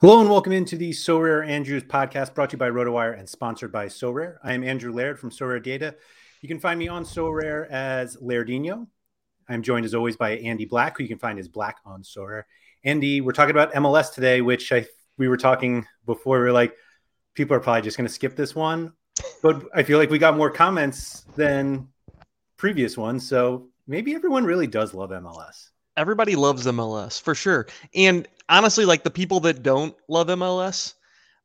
Hello and welcome into the Sorare Andrews podcast brought to you by RotoWire and sponsored by Sorare. I am Andrew Laird from Sorare Data. You can find me on Sorare as Lairdino. I'm joined as always by Andy Black, who you can find as Black on Sorare. Andy, we're talking about MLS today, which I we were talking before. We are like, people are probably just going to skip this one, but I feel like we got more comments than previous ones, so maybe everyone really does love MLS. Everybody loves MLS for sure, and honestly, like the people that don't love MLS,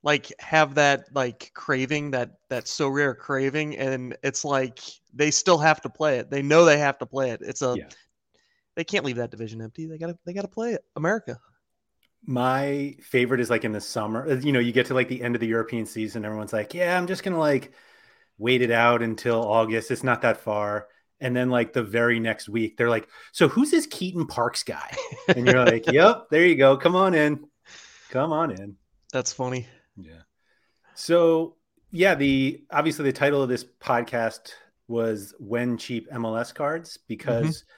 like have that like craving that that Sorare craving, and it's like they still have to play it. They know they have to play it. It's a yeah. they can't leave that division empty. They gotta they gotta play it. America. My favorite is like in the summer. Uh, you know, you get to like the end of the European season, everyone's like, "Yeah, I'm just gonna like wait it out until August. It's not that far." And then like the very next week, they're like, "So who's this Keaton Parks guy?" And you're like, "Yep, there you go. Come on in, come on in." That's funny. Yeah. So yeah, the obviously the title of this podcast was "When Cheap MLS Cards" because. Mm-hmm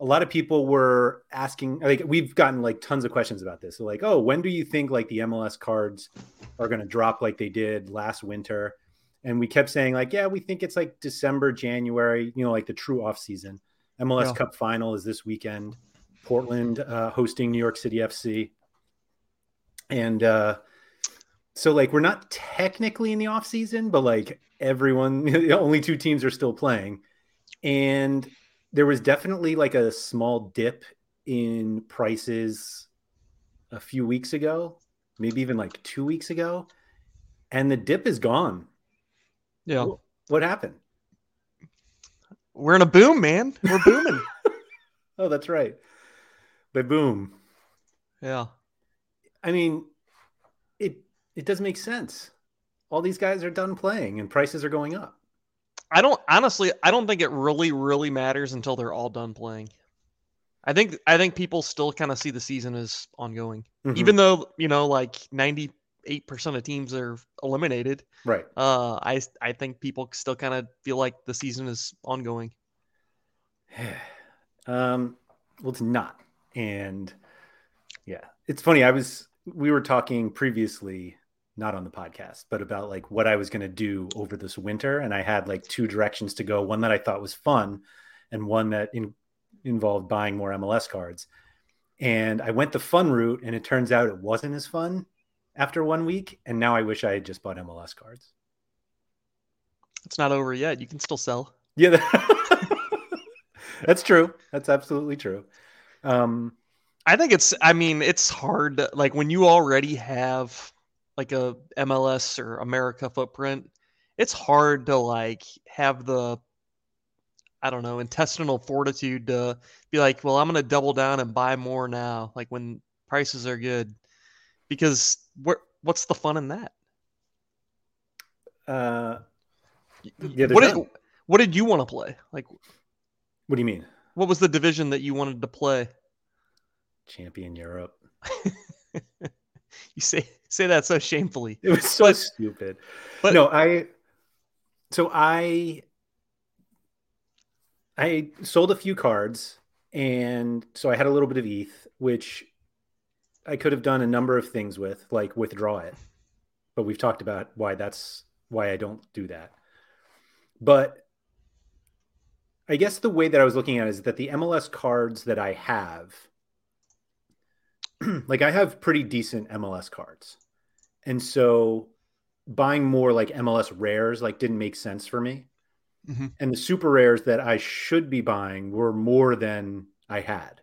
a lot of people were asking like we've gotten like tons of questions about this so like oh when do you think like the mls cards are going to drop like they did last winter and we kept saying like yeah we think it's like december january you know like the true off season. Mls yeah. cup final is this weekend. Portland uh, hosting new york city fc and uh so like we're not technically in the off season but like everyone only two teams are still playing. And there was definitely like a small dip in prices a few weeks ago maybe even like two weeks ago. And the dip is gone yeah. What happened? We're in a boom, man. We're booming. oh, that's right. But boom. Yeah. I mean, it it does make sense. All these guys are done playing and prices are going up. I don't honestly I don't think it really really matters until they're all done playing. I think I think people still kind of see the season as ongoing. Mm-hmm. Even though, you know, like 90 eight percent of teams are eliminated. Right. Uh, I I think people still kind of feel like the season is ongoing. um, well, it's not, and yeah, it's funny. I was we were talking previously, not on the podcast, but about like what I was going to do over this winter, and I had like two directions to go. One that I thought was fun, and one that in, involved buying more MLS cards. And I went the fun route, and it turns out it wasn't as fun after one week, and now I wish I had just bought MLS cards. It's not over yet. You can still sell. Yeah, that, that's true. That's absolutely true. Um, I think it's. I mean, it's hard. To, like when you already have like a MLS or America footprint, it's hard to like have the I don't know, intestinal fortitude to be like, well, I'm going to double down and buy more now, like when prices are good because what what's the fun in that? Uh, yeah, what did, what did you want to play? Like, what do you mean? What was the division that you wanted to play? Champion Europe. you say say that so shamefully. It was so but, stupid. But no, I so I I sold a few cards And so I had a little bit of ETH, which I could have done a number of things with, like withdraw it. But we've talked about why that's why I don't do that. But I guess the way that I was looking at it is that the MLS cards that I have, like I have pretty decent MLS cards. And so buying more like MLS rares like didn't make sense for me. Mm-hmm. And the super rares that I should be buying were more than I had.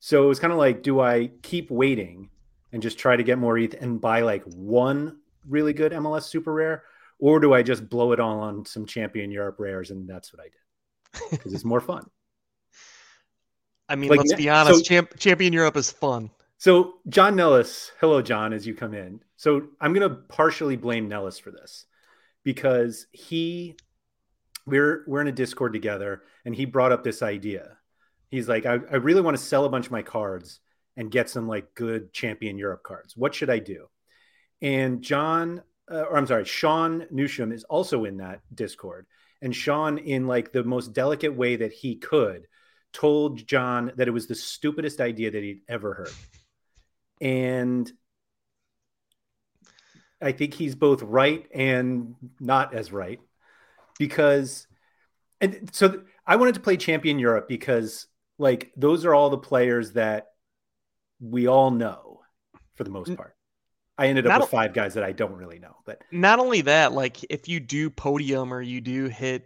So it was kind of like, do I keep waiting and just try to get more ETH and buy like one really good MLS super rare? Or do I just blow it all on some champion Europe rares? And that's what I did because it's more fun. I mean, like, let's be honest, so, Champ- champion Europe is fun. So John Nellis, hello John, as you come in. So I'm going to partially blame Nellis for this because he we're we're in a Discord together and he brought up this idea. He's like, I, I really want to sell a bunch of my cards and get some like good champion Europe cards. What should I do? And John, uh, or I'm sorry, Sean Newsham is also in that Discord. And Sean, in like the most delicate way that he could, told John that it was the stupidest idea that he'd ever heard and I think he's both right and not as right because and so I wanted to play Champion Europe because like those are all the players that we all know for the most part. I ended up not with five guys that I don't really know, but not only that, like if you do podium or you do hit,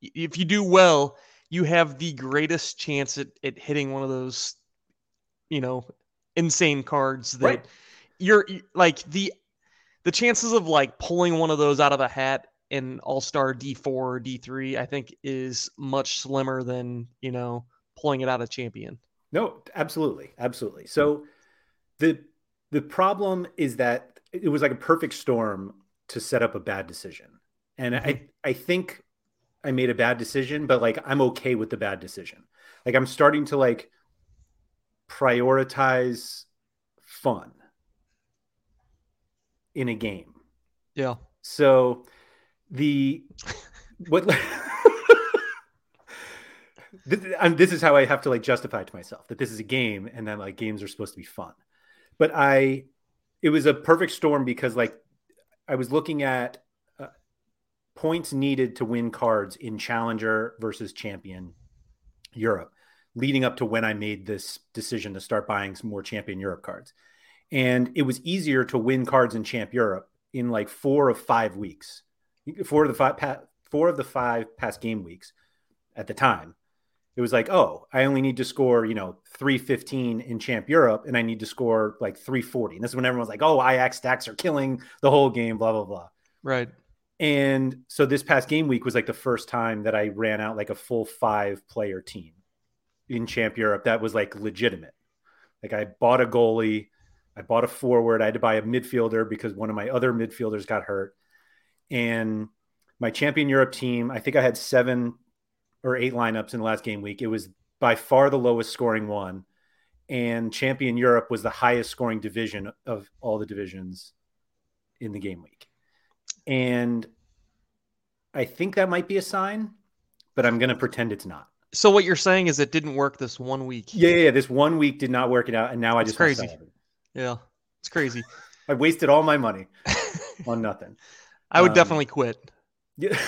if you do well, you have the greatest chance at, at hitting one of those, you know, insane cards that right. you're like the the chances of like pulling one of those out of a hat in All Star D four or D three, I think is much slimmer than you know pulling it out of champion. No, absolutely, absolutely. So the the problem is that it was like a perfect storm to set up a bad decision, and mm-hmm. I I think I made a bad decision, but like I'm okay with the bad decision. Like I'm starting to like prioritize fun in a game. Yeah. So the what this is how I have to like justify to myself that this is a game and then like games are supposed to be fun. But I it was a perfect storm because like I was looking at uh, points needed to win cards in challenger versus champion Europe leading up to when I made this decision to start buying some more Champion Europe cards. And it was easier to win cards in Champ Europe in like four of five weeks, four of the five, four of the five past game weeks at the time. It was like, oh, I only need to score, you know, 315 in Champ Europe and I need to score like 340. And this is when everyone's like, oh, Ajax stacks are killing the whole game, blah, blah, blah. Right. And so this past game week was like the first time that I ran out like a full five player team in Champ Europe that was like legitimate. Like I bought a goalie, I bought a forward, I had to buy a midfielder because one of my other midfielders got hurt. And my Champion Europe team, I think I had seven or eight lineups in the last game week. It was by far the lowest scoring one. And Champion Europe was the highest scoring division of all the divisions in the game week. And I think that might be a sign, but I'm going to pretend it's not. So what you're saying is it didn't work this one week. Yeah, yeah, this one week did not work it out, and now I just crazy. Yeah, it's crazy. I wasted all my money on nothing. I would um, definitely quit. Yeah.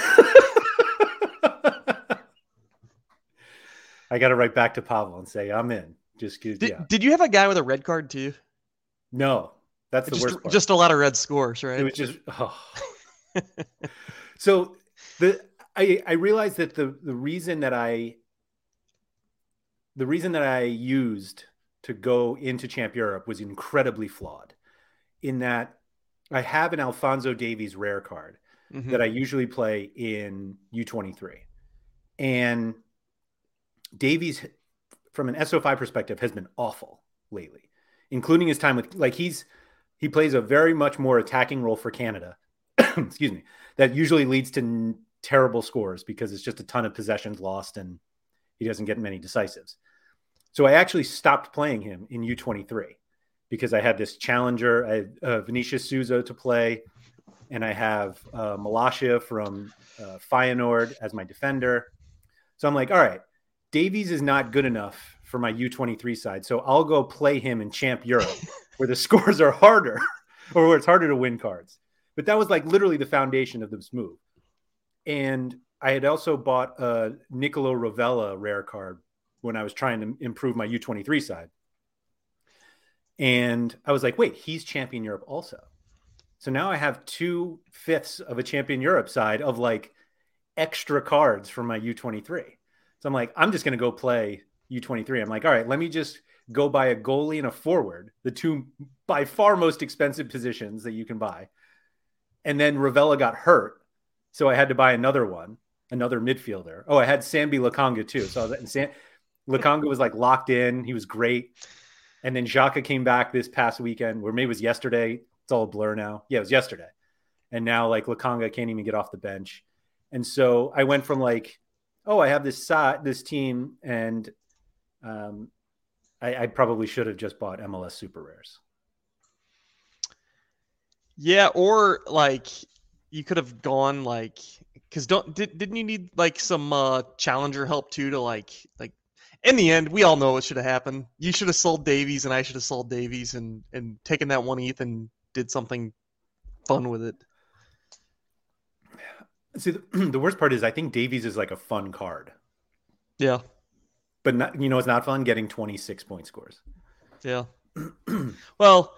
I got to write back to Pavel and say I'm in. Just did, yeah. did you have a guy with a red card too? No, that's the just, worst part. Just a lot of red scores, right? It was just. Oh. so the I I realized that the the reason that I the reason that I used to go into Champ Europe was incredibly flawed in that I have an Alfonso Davies rare card mm-hmm. that I usually play in U23. And Davies, from an SO5 perspective, has been awful lately, including his time with, like, he's, he plays a very much more attacking role for Canada. Excuse me. That usually leads to n- terrible scores because it's just a ton of possessions lost and he doesn't get many decisives. So I actually stopped playing him in U23 because I had this challenger, I had uh, Vinicius Souza to play, and I have uh, Malacia from uh, Feyenoord as my defender. So I'm like, all right, Davies is not good enough for my U23 side. So I'll go play him in Champ Europe where the scores are harder or where it's harder to win cards. But that was like literally the foundation of this move. And I had also bought a Nicolo Rovella rare card when I was trying to improve my U23 side. And I was like, wait, he's champion Europe also. So now I have two fifths of a champion Europe side of like extra cards for my U23. So I'm like, I'm just going to go play U23. I'm like, all right, let me just go buy a goalie and a forward, the two by far most expensive positions that you can buy. And then Rovella got hurt. So I had to buy another one, another midfielder. Oh, I had Sambi Lokonga too. So and Sam, Lokonga was like locked in. He was great. And then Xhaka came back this past weekend, where maybe it was yesterday. It's all a blur now. Yeah, it was yesterday. And now like Lokonga can't even get off the bench. And so I went from like, oh, I have this this team, and um, I, I probably should have just bought MLS super rares. Yeah, or like you could have gone like because don't did, didn't you need like some uh challenger help too to like like in the end we all know what should have happened you should have sold davies and i should have sold davies and and taken that one eth and did something fun with it see the, the worst part is i think davies is like a fun card. Yeah. But not you know it's not fun getting 26 point scores. Yeah. Well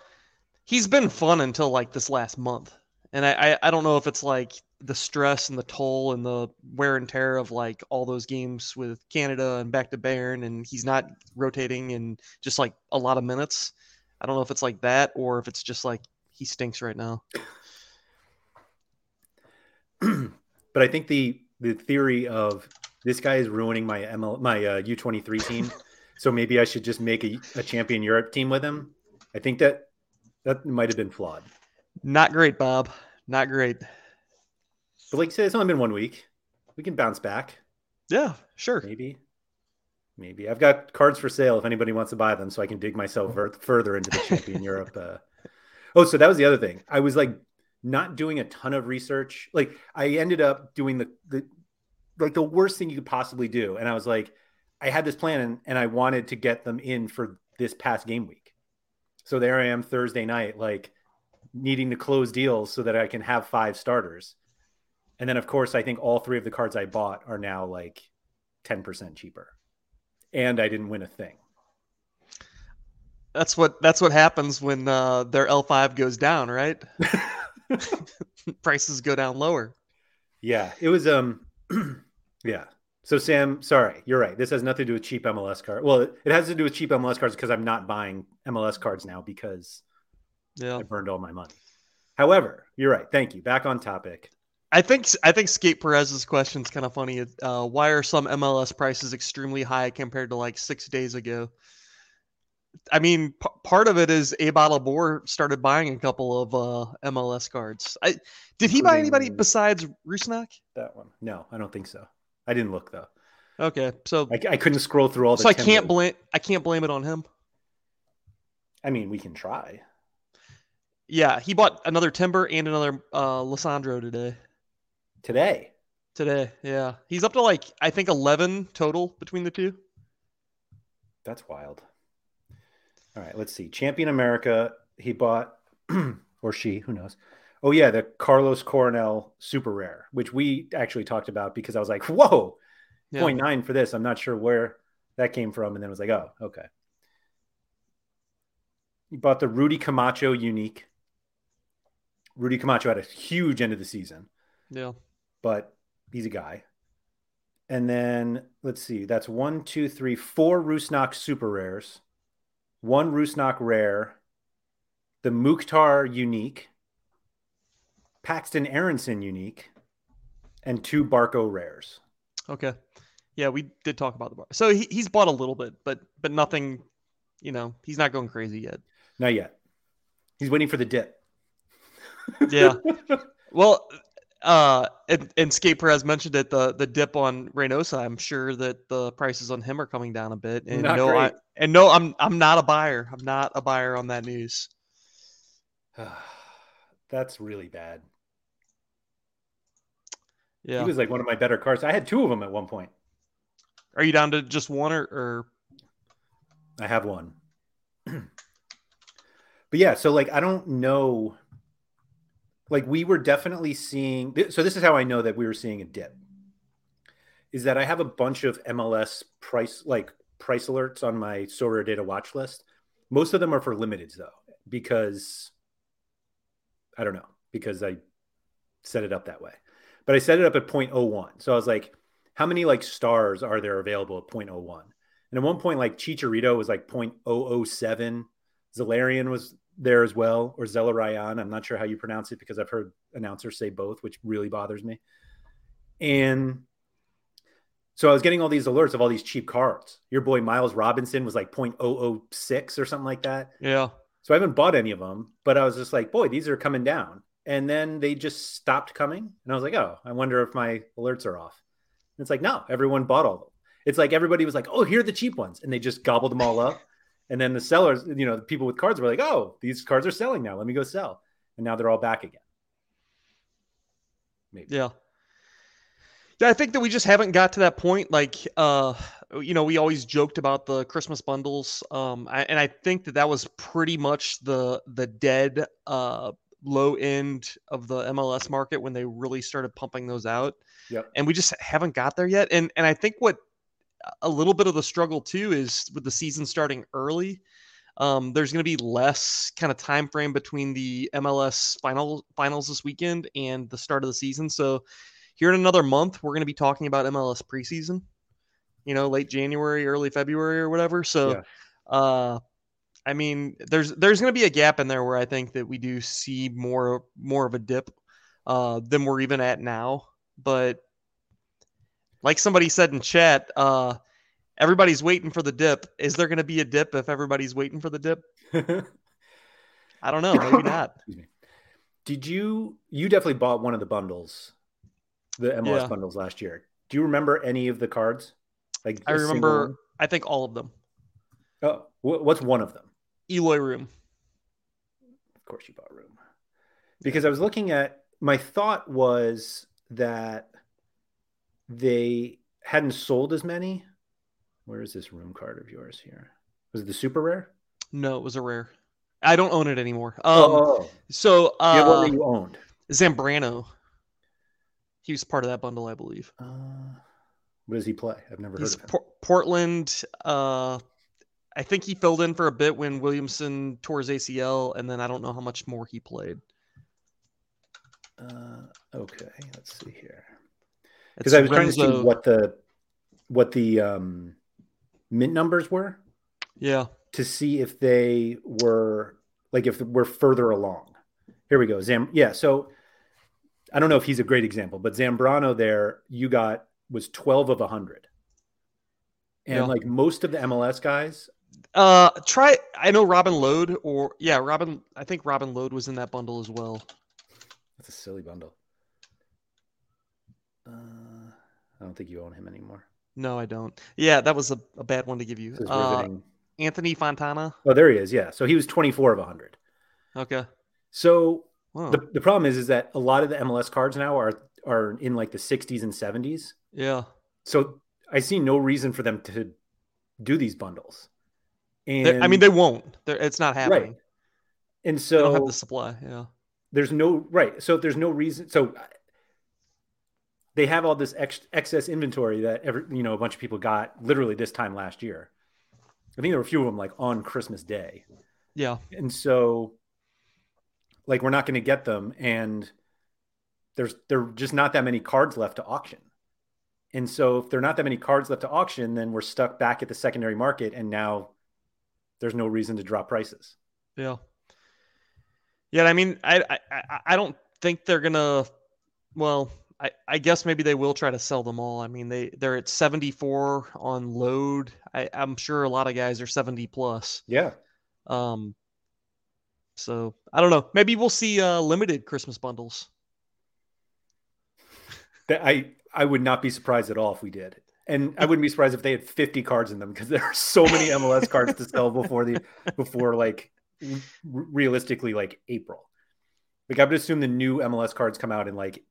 he's been fun until like this last month. And I, I, I don't know if it's like the stress and the toll and the wear and tear of like all those games with Canada and back to Bayern and he's not rotating and just like a lot of minutes. I don't know if it's like that or if it's just like he stinks right now. but I think the the theory of this guy is ruining my ML my uh, U23 team, so maybe I should just make a, a champion Europe team with him. I think that that might have been flawed. Not great, Bob. Not great. But like you said, it's only been one week. We can bounce back. Yeah, sure. Maybe. Maybe. I've got cards for sale if anybody wants to buy them so I can dig myself further into the Champion Europe. Uh... Oh, so that was the other thing. I was like not doing a ton of research. Like I ended up doing the, the like the worst thing you could possibly do. And I was like, I had this plan and, and I wanted to get them in for this past game week. So there I am Thursday night, like needing to close deals so that I can have five starters. And then, of course, I think all three of the cards I bought are now like 10% cheaper. And I didn't win a thing. That's what that's what happens when uh, their L5 goes down, right? Prices go down lower. Yeah, it was um yeah. So Sam, sorry, you're right. This has nothing to do with cheap MLS cards. Well, it, it has to do with cheap MLS cards because I'm not buying MLS cards now because yeah. I burned all my money. However, you're right. Thank you. Back on topic. I think I think Skate Perez's question is kind of funny. Uh, why are some MLS prices extremely high compared to like six days ago? I mean, p- part of it is A Bottle started buying a couple of uh, MLS cards. I did he buy anybody besides Rusnak? That one? No, I don't think so. I didn't look though. Okay, so I, I couldn't scroll through all. The so I can't blame I can't blame it on him. I mean, we can try. Yeah, he bought another timber and another uh Lisandro today. Today. Today, yeah. He's up to like I think eleven total between the two. That's wild. All right, let's see. Champion America, he bought or she, who knows. Oh yeah, the Carlos Coronel super rare, which we actually talked about because I was like, whoa, yeah. 0.9 for this. I'm not sure where that came from. And then I was like, oh, okay. He bought the Rudy Camacho unique. Rudy Camacho had a huge end of the season. Yeah. But he's a guy. And then let's see, that's one, two, three, four Rusnak super rares, one Rusnak rare, the Mukhtar unique, Paxton Aaronson unique, and two Barco rares. Okay. Yeah, we did talk about the bar. So he, he's bought a little bit, but but nothing, you know, he's not going crazy yet. Not yet. He's waiting for the dip yeah. Well, uh, and, and Skate Perez mentioned it the the dip on Reynoso. I'm sure that the prices on him are coming down a bit. And not no, great. I, and no, I'm I'm not a buyer. I'm not a buyer on that news. That's really bad. Yeah, he was like one of my better cards. I had two of them at one point. Are you down to just one or? or... I have one. but yeah, so like I don't know. Like we were definitely seeing. So this is how I know that we were seeing a dip. Is that I have a bunch of MLS price like price alerts on my Sorare Data watch list. Most of them are for limiteds though, because I don't know because I set it up that way. But I set it up at 0.01. So I was like, how many like stars are there available at 0.01? And at one point, like Chicharito was like 0.007. Zelarayan was there as well, or Zelarayan. I'm not sure how you pronounce it because I've heard announcers say both, which really bothers me. And so I was getting all these alerts of all these cheap cards. Your boy Miles Robinson was like 0.006 or something like that. Yeah. So I haven't bought any of them, but I was just like, boy, these are coming down. And then they just stopped coming. And I was like, oh, I wonder if my alerts are off. And it's like, no, everyone bought all of them. It's like everybody was like, oh, here are the cheap ones. And they just gobbled them all up. And then the sellers, you know, the people with cards were like, oh, these cards are selling now. Let me go sell. And now they're all back again. Maybe. Yeah. Yeah, I think that we just haven't got to that point. Like, uh, you know, we always joked about the Christmas bundles, um, I, and I think that that was pretty much the the dead uh, low end of the MLS market when they really started pumping those out. Yeah, And we just haven't got there yet. And and I think what a little bit of the struggle too is with the season starting early. Um, there's going to be less kind of time frame between the MLS final finals this weekend and the start of the season. So here in another month, we're going to be talking about MLS preseason. You know, late January, early February, or whatever. So, yeah. uh, I mean, there's there's going to be a gap in there where I think that we do see more more of a dip uh, than we're even at now. But like somebody said in chat, uh, everybody's waiting for the dip. Is there going to be a dip if everybody's waiting for the dip? I don't know. Maybe not. Did you? You definitely bought one of the bundles the MLS yeah. bundles last year. Do you remember any of the cards? Like I remember, I think all of them. Oh, what's one of them? Eloy Room. Of course, you bought Room because I was looking at. My thought was that they hadn't sold as many. Where is this Room card of yours here? Was it the super rare? No, it was a rare. I don't own it anymore. Um, oh, so uh, yeah, what you owned? Zambrano. He was part of that bundle, I believe. Uh, what does he play? I've never He's heard of him. Portland. Uh, I think he filled in for a bit when Williamson tore his ACL, and then I don't know how much more he played. Uh, okay, let's see here. Because I was Renzo... trying to see what the what the um, mint numbers were. Yeah. To see if they were like if we're further along. Here we go. Zam. Yeah. So I don't know if he's a great example, but Zambrano there, you got was 12 of 100. And yeah. like most of the MLS guys. Uh, try, I know Robin Lod or, yeah, Robin, I think Robin Lod was in that bundle as well. That's a silly bundle. Uh, I don't think you own him anymore. No, I don't. Yeah, that was a, a bad one to give you. Uh, Anthony Fontana. Oh, there he is. Yeah. So he was 24 of 100. Okay. So the, the problem is, is that a lot of the MLS cards now are are in like the 60s and 70s. Yeah. So I see no reason for them to do these bundles. And I mean, they won't. They're, it's not happening. Right. And so they don't have the supply. Yeah. There's no right. So there's no reason. So they have all this ex- excess inventory that every you know a bunch of people got literally this time last year. I think there were a few of them like on Christmas Day. Yeah. And so like we're not going to get them and there's there are just not that many cards left to auction and so if there are not that many cards left to auction then we're stuck back at the secondary market and now there's no reason to drop prices yeah yeah i mean i i, I don't think they're gonna well I, I guess maybe they will try to sell them all. I mean, they they're at 74 on load. I, I'm sure a lot of guys are 70 plus. Yeah. Um, so I don't know. Maybe we'll see uh, limited Christmas bundles. That I I would not be surprised at all if we did, and I wouldn't be surprised if they had 50 cards in them because there are so many MLS cards to sell before the before like realistically like April. Like I would assume the new MLS cards come out in like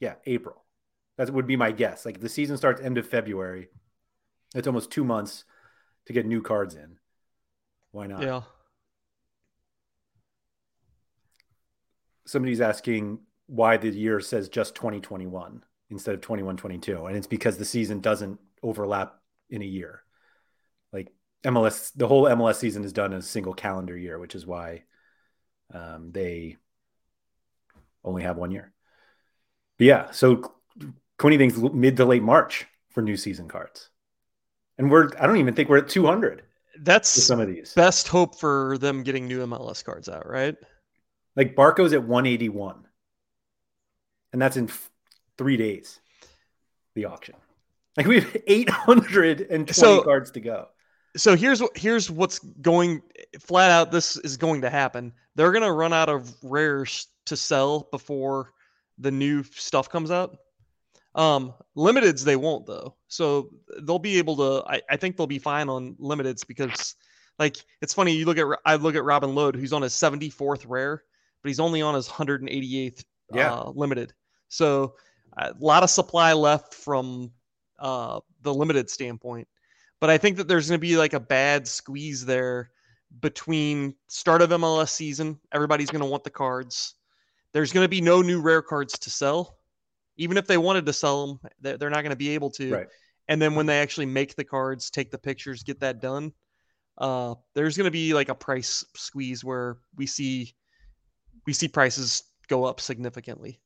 yeah April. That would be my guess. Like the season starts end of February. It's almost two months to get new cards in. Why not? Yeah. Somebody's asking why the year says just 2021 instead of 21 22. And it's because the season doesn't overlap in a year. Like MLS, the whole MLS season is done in a single calendar year, which is why um, they only have one year. But yeah, so Quinny thinks mid to late March for new season cards. And we're, I don't even think we're at 200. That's some of these. Best hope for them getting new MLS cards out, right? Like Barco's at 181. And that's in f- three days, the auction. Like we have 820 so, cards to go. So here's what here's what's going flat out. This is going to happen. They're gonna run out of rares to sell before the new stuff comes out. Um, limiteds they won't though, so they'll be able to. I, I think they'll be fine on limiteds because, like, it's funny. You look at I look at Robin Lod, who's on his 74th rare, but he's only on his 188th yeah. uh, limited. So a lot of supply left from uh, the limited standpoint. But I think that there's going to be like a bad squeeze there between start of MLS season. Everybody's going to want the cards. There's going to be no new rare cards to sell even if they wanted to sell them, they're not going to be able to. Right. And then when they actually make the cards, take the pictures, get that done, uh, there's going to be like a price squeeze where we see we see prices go up significantly.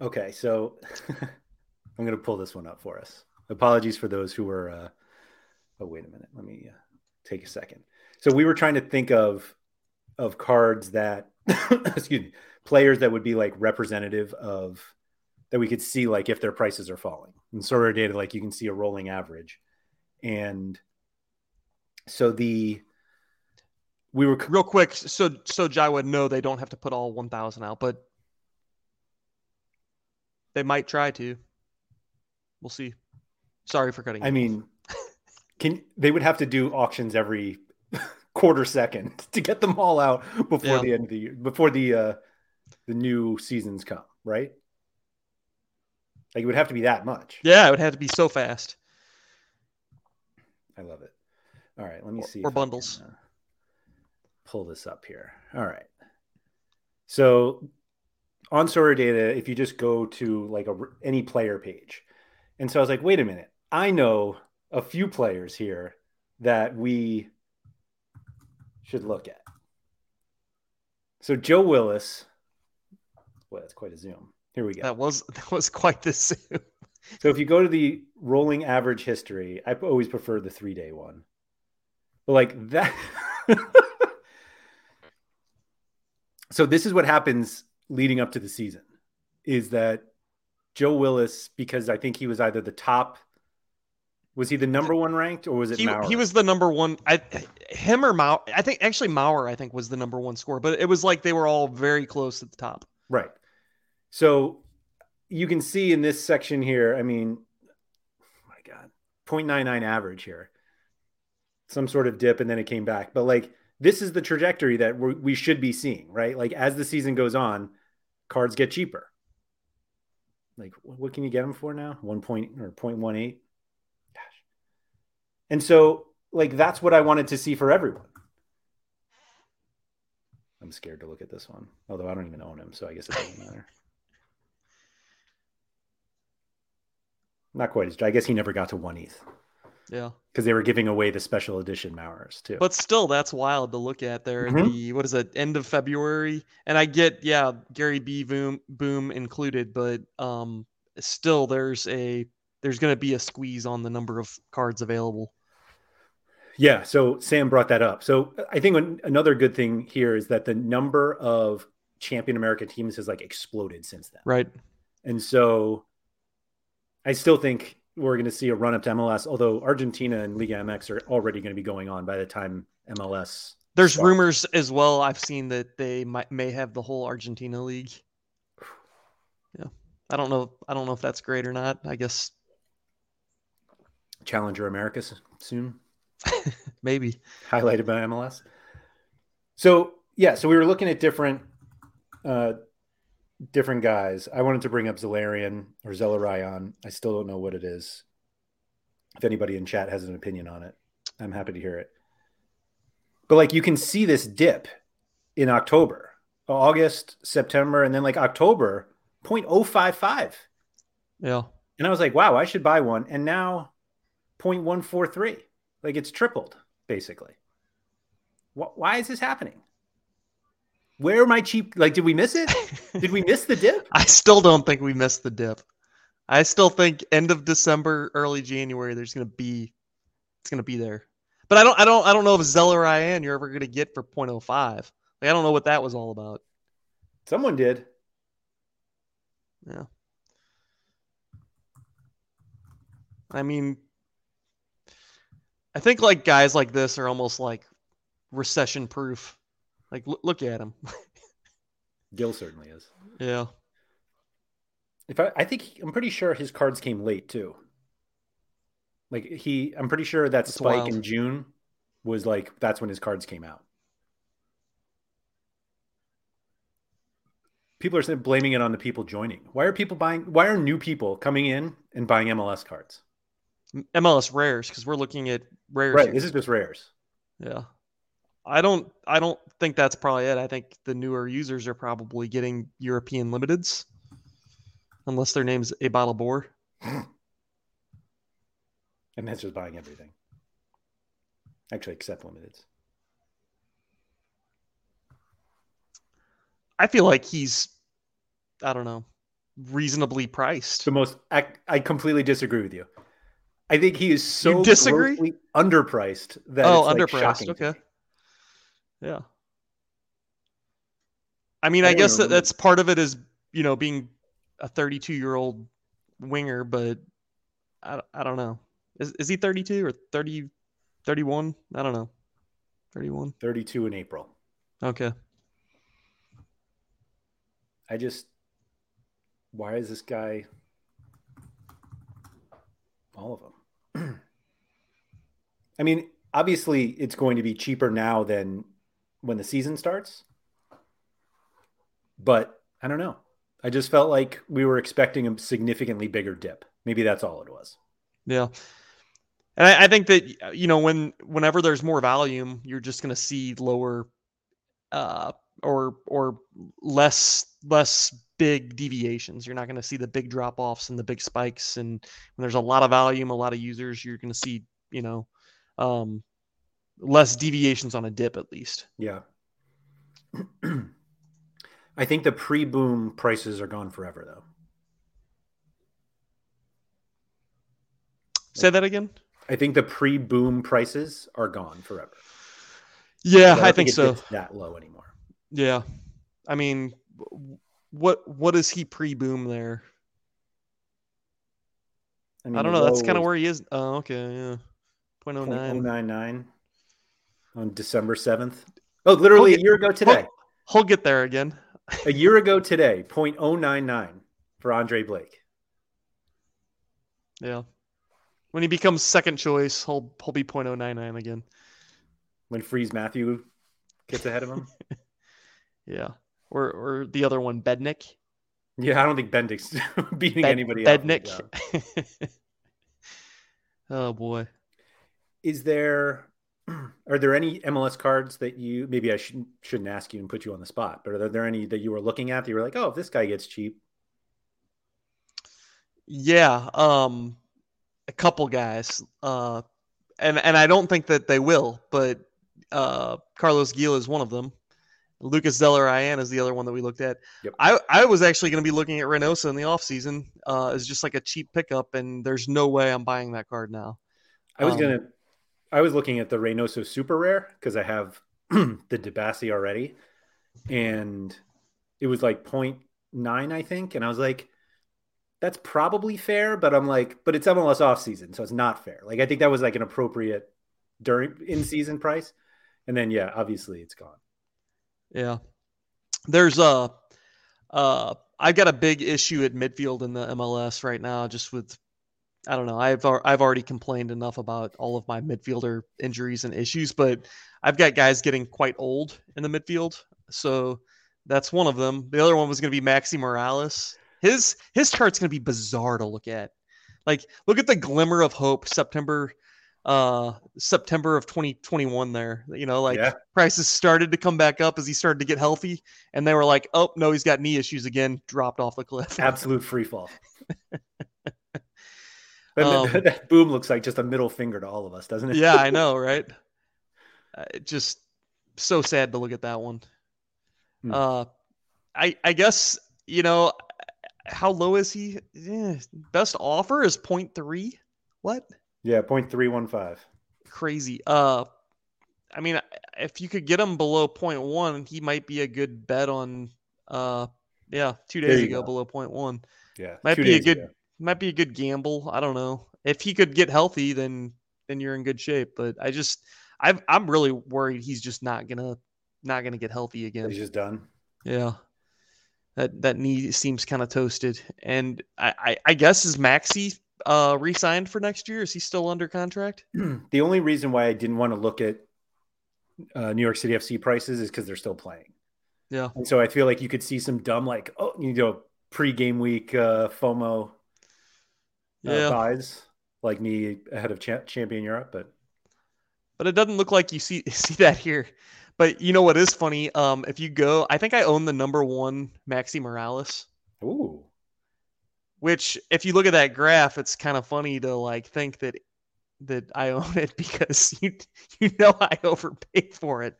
Okay, so I'm going to pull this one up for us. Apologies for those who were. Uh... Oh, wait a minute. Let me uh, take a second. So we were trying to think of of cards that, excuse me, players that would be like representative of that we could see like if their prices are falling. And Sorare Data, like you can see a rolling average. And so the we were real quick. So so Jaiwa, no, they don't have to put all one thousand out, but they might try to. We'll see. Sorry for cutting. I mean, can they would have to do auctions every quarter second to get them all out before yeah. the end of the year, before the uh, the new seasons come, right? Like it would have to be that much. Yeah, it would have to be so fast. I love it. All right, let me see. Or bundles. Can, uh, pull this up here. All right. So on Sorare Data, if you just go to like a any player page, and so I was like, wait a minute, I know a few players here that we should look at. So Joe Willis well, that's quite a zoom. Here we go. That was that was quite the zoom. so if you go to the rolling average history, I always prefer the three day one. But like that. so this is what happens leading up to the season is that Joe Willis, because I think he was either the top was he the number one ranked, or was it he, Maurer? He was the number one. I him or Maurer. I think actually Maurer. I think was the number one score, but it was like they were all very close at the top. Right. So you can see in this section here, I mean, oh my God, 0.99 average here, some sort of dip, and then it came back. But like, this is the trajectory that we should be seeing, right? Like, as the season goes on, cards get cheaper. Like, what can you get them for now? One point or 0.18? And so, like, that's what I wanted to see for everyone. I'm scared to look at this one, although I don't even own him, so I guess it doesn't matter. Not quite as. I guess he never got to one ETH. Yeah, because they were giving away the special edition Maurers too. But still, that's wild to look at. There, mm-hmm. the what is it? End of February, and I get yeah, Gary B. Boom Boom included, but um, still there's a there's going to be a squeeze on the number of cards available. Yeah, so Sam brought that up. So I think another good thing here is that the number of champion America teams has like exploded since then. Right. And so I still think we're going to see a run up to MLS, although Argentina and Liga MX are already going to be going on by the time MLS. There's starts. rumors as well. I've seen that they might may have the whole Argentina league. Yeah, I don't know. I don't know if that's great or not. I guess Challenger Americas soon. Maybe highlighted by MLS. So yeah, so we were looking at different uh, different guys. I wanted to bring up Zelarian or Zelarayan. I still don't know what it is. If anybody in chat has an opinion on it, I'm happy to hear it. But like you can see this dip in October, August, September, and then like October, 0.055. Yeah. And I was like, wow, I should buy one. And now 0.143. Like it's tripled, basically. Why is this happening? Where are my cheap? Like, did we miss it? did we miss the dip? I still don't think we missed the dip. I still think end of December, early January, there's gonna be, it's gonna be there. But I don't, I don't, I don't know if Zelarayan you're ever gonna get for 0.05. Like, I don't know what that was all about. Someone did. Yeah. I mean, I think like guys like this are almost like recession proof. Like l- look at him. Gil certainly is. Yeah. If I, I think I'm pretty sure his cards came late too. Like he, I'm pretty sure that that's spike wild. in June was like that's when his cards came out. People are blaming it on the people joining. Why are people buying? Why are new people coming in and buying MLS cards? MLS rares because we're looking at rares. Right. Here. This is just rares. Yeah. I don't I don't think that's probably it. I think the newer users are probably getting European limiteds. Unless their name's a bottle bore. and that's just buying everything. Actually except limiteds. I feel like he's I don't know, reasonably priced. The most I, I completely disagree with you. I think he is so you disagree? underpriced that oh, like underpriced. okay. Yeah. I mean, I, I guess that that's part of it is you know being a 32 year old winger, but I, I don't know. Is is he 32 or 30 31? I don't know. 31. 32 in April. Okay. I just why is this guy all of them? I mean, obviously, it's going to be cheaper now than when the season starts. But I don't know. I just felt like we were expecting a significantly bigger dip. Maybe that's all it was. Yeah. And I, I think that you know when whenever there's more volume, you're just going to see lower uh, or or less less big deviations. You're not going to see the big drop offs and the big spikes. And when there's a lot of volume, a lot of users, you're going to see you know um, less deviations on a dip at least. Yeah. I think the pre-boom prices are gone forever though. Say that again? I think the pre-boom prices are gone forever. Yeah, I, I, think, think so. That low anymore. Yeah. I mean, what what is he pre-boom there? I, mean, I don't know. That's kind of where he is. Oh, okay. Yeah. 0.09. 0.099 on December 7th. Oh, literally get, a year ago today. He'll, he'll get there again. a year ago today, 0.099 for Andre Blake. Yeah. When he becomes second choice, he'll he'll be 0.099 again. When Freeze Matthew gets ahead of him. yeah. Or or the other one, Bednick. Yeah, I don't think Bednick's beating Bed, anybody Bednick. oh boy is there are there any MLS cards that you maybe I shouldn't shouldn't ask you and put you on the spot, but are there any that you were looking at that you were like, oh, if this guy gets cheap? Yeah, um, a couple guys, uh, and and I don't think that they will, but uh, Carlos Gil is one of them. Lucas Zelarayan is the other one that we looked at. Yep. I, I was actually going to be looking at Reynoso in the offseason uh, as just like a cheap pickup, and there's no way I'm buying that card now. I was um, going to I was looking at the Reynoso super rare because I have the Dibassy already, and it was like 0.9, I think, and I was like, that's probably fair, but I'm like, but it's MLS off season, so it's not fair. Like I think that was like an appropriate during in season price, and then yeah, obviously it's gone. Yeah, there's a. Uh, I got a big issue at midfield in the MLS right now, just with I don't know. I've I've already complained enough about all of my midfielder injuries and issues, but I've got guys getting quite old in the midfield, so that's one of them. The other one was going to be Maxi Morales. His his chart's going to be bizarre to look at. Like, look at the glimmer of hope. September, uh, September of 2021. There, you know, like Yeah. prices started to come back up as he started to get healthy, and they were like, "Oh no, he's got knee issues again." Dropped off the cliff. Absolute free fall. Um, that boom looks like just a middle finger to all of us, doesn't it? yeah, I know, right? Uh, just so sad to look at that one. Hmm. Uh, I I guess you know how low is he? Eh, best offer is 0.3. What? Yeah, point three one five. Crazy. Uh, I mean, if you could get him below 0.1, he might be a good bet on. Uh, yeah, two days ago go. below 0.1 Yeah, might be a good ago. Might be a good gamble. I don't know if he could get healthy, then then you're in good shape. But I just I've, I'm really worried he's just not gonna not gonna get healthy again. He's just done. Yeah, that that knee seems kind of toasted. And I, I I guess is Maxi uh re-signed for next year? Is he still under contract? the only reason why I didn't want to look at uh, New York City FC prices is because they're still playing, Yeah, and so I feel like you could see some dumb like oh you know pre-game week uh, FOMO yeah. buys like me ahead of cha- champion Europe, but but it doesn't look like you see see that here. But you know what is funny? Um, if you go, I think I own the number one Maxi Morales. ooh, Which, if you look at that graph, it's kind of funny to like think that that I own it because you you know I overpaid for it.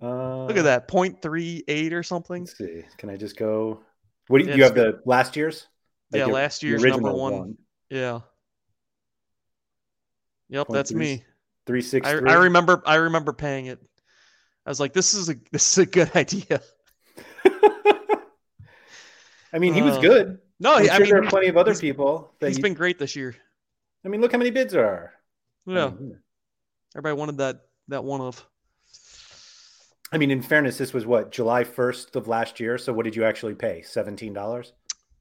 uh, Look at that, 0.38 or something. Let's see. Can I just go? What do you, Yeah, you have the last year's? Yeah, your- last year's number original one. Yeah. Yep, that's 0.3. me. Three six I, three. I remember I remember paying it. I was like, this is a this is a good idea. I mean, he was Uh, good. No, I'm I mean there are plenty of other he's- people. That he's you- been great this year. I mean, look how many bids there are. I Yeah, mean, everybody wanted that that one of. I mean, in fairness, this was what July first of last year. So, what did you actually pay? Seventeen dollars.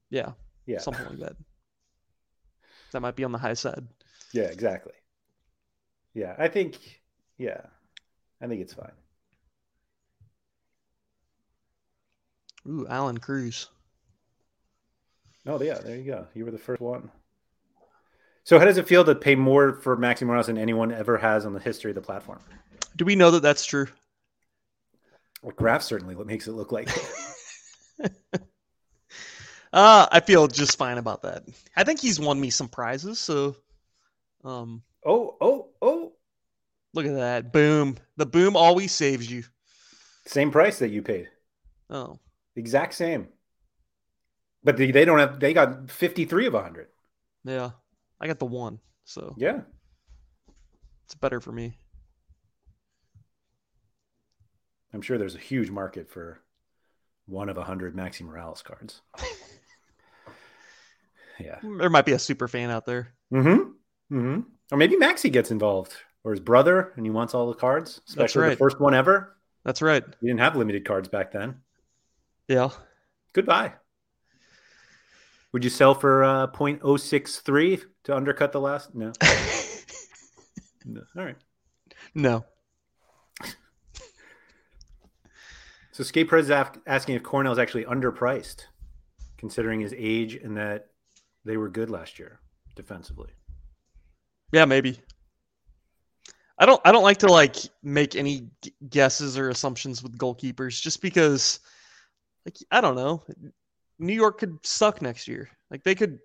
Yeah, Yeah, something like that. That might be on the high side. yeah, exactly. Yeah, I think. Yeah, I think it's fine. Ooh, Alan Cruz. Oh, yeah, there you go. You were the first one. So, how does it feel to pay more for Maxi Morales than anyone ever has on the history of the platform? Do we know that that's true? Well, Graph certainly what makes it look like. Uh, I feel just fine about that. I think he's won me some prizes, so um oh, oh, oh! look at that. Boom. The boom always saves you. Same price that you paid. Oh. Exact same. But they, they don't have. They got fifty-three of hundred. Yeah. I got the one, so Yeah. it's better for me. I'm sure there's a huge market for one of a hundred Maxi Morales cards. yeah. There might be a super fan out there. Mm-hmm. Mm-hmm. Or maybe Maxi gets involved, or his brother, and he wants all the cards, especially the right. first one ever. That's right. We didn't have limited cards back then. Yeah. Goodbye. Would you sell for uh, 0.063 to undercut the last? No. no. All right. no. So Skate Prez is af- asking if Coronel is actually underpriced, considering his age and that they were good last year defensively. Yeah, maybe. I don't I don't like to like make any guesses or assumptions with goalkeepers just because like I don't know. New York could suck next year. Like they could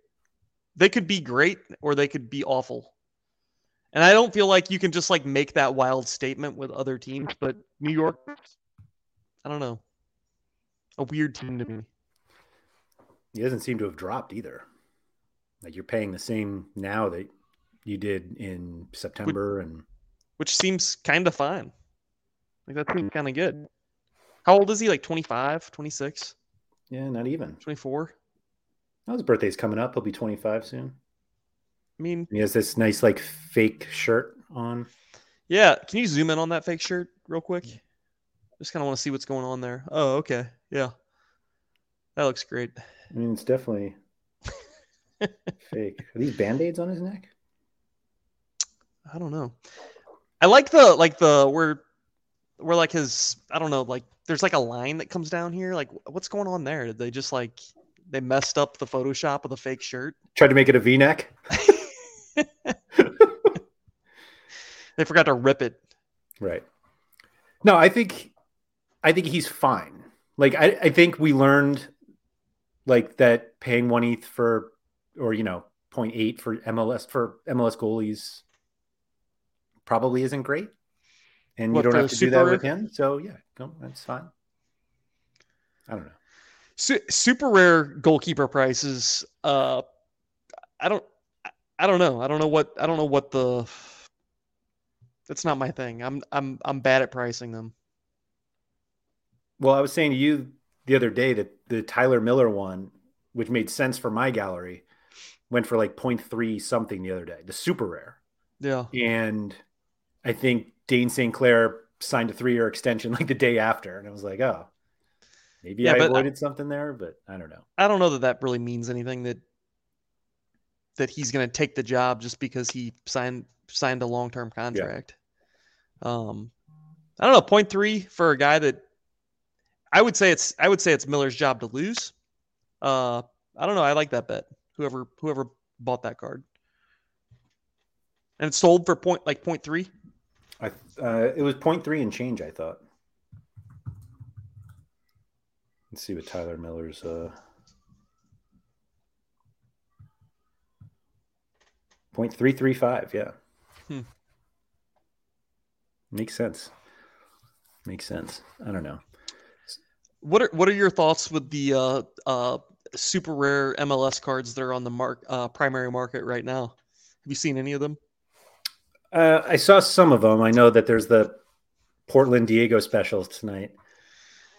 they could be great or they could be awful. And I don't feel like you can just like make that wild statement with other teams, but New York I don't know. A weird team to me. He doesn't seem to have dropped either. Like you're paying the same now that you did in September and Which seems kind of fine. Like that seems kind of good. How old is he? Like 25, 26, yeah, not even. 24? Oh, his birthday's coming up. He'll be 25 soon. I mean, And he has this nice like fake shirt on. yeah. Can you zoom in on that fake shirt real quick? Just kind of want to see what's going on there. Oh, okay. Yeah. That looks great. I mean, it's definitely fake. Are these band-aids on his neck? I don't know. I like the like the where where like his I don't know like there's like a line that comes down here. Like what's going on there? Did they just like they messed up the Photoshop of the fake shirt. Tried to make it a V-neck. they forgot to rip it. Right. No, I think I think he's fine. Like I, I think we learned like that paying one ETH for or you know 0.8 for MLS for MLS goalies probably isn't great. And what, you don't have to do that with him. So yeah, no, that's fine. I don't know. Su- super rare goalkeeper prices. Uh, I don't. I don't know. I don't know what. I don't know what the. That's not my thing. I'm. I'm. I'm bad at pricing them. Well, I was saying to you the other day that the Tyler Miller one, which made sense for my gallery, went for like 0.3 something the other day. The super rare. Yeah. And I think Dayne St. Clair signed a three year extension like the day after. And I was like, oh, maybe yeah, I avoided I, something there, but I don't know. I don't know that that really means anything that that he's going to take the job just because he signed signed a long term contract. Yeah. Um, I don't know. Point three for a guy that I would say it's I would say it's Miller's job to lose. Uh, I don't know. I like that bet. Whoever whoever bought that card, and it sold for point like point three. I uh, it was point three and change. I thought. Let's see what Tyler Miller's. Uh... Point three three five. Yeah. Hmm. Makes sense. Makes sense. I don't know. What are what are your thoughts with the uh, uh, super rare MLS cards that are on the mark uh, primary market right now? Have you seen any of them? Uh, I saw some of them. I know that there's the Portland Diego specials tonight.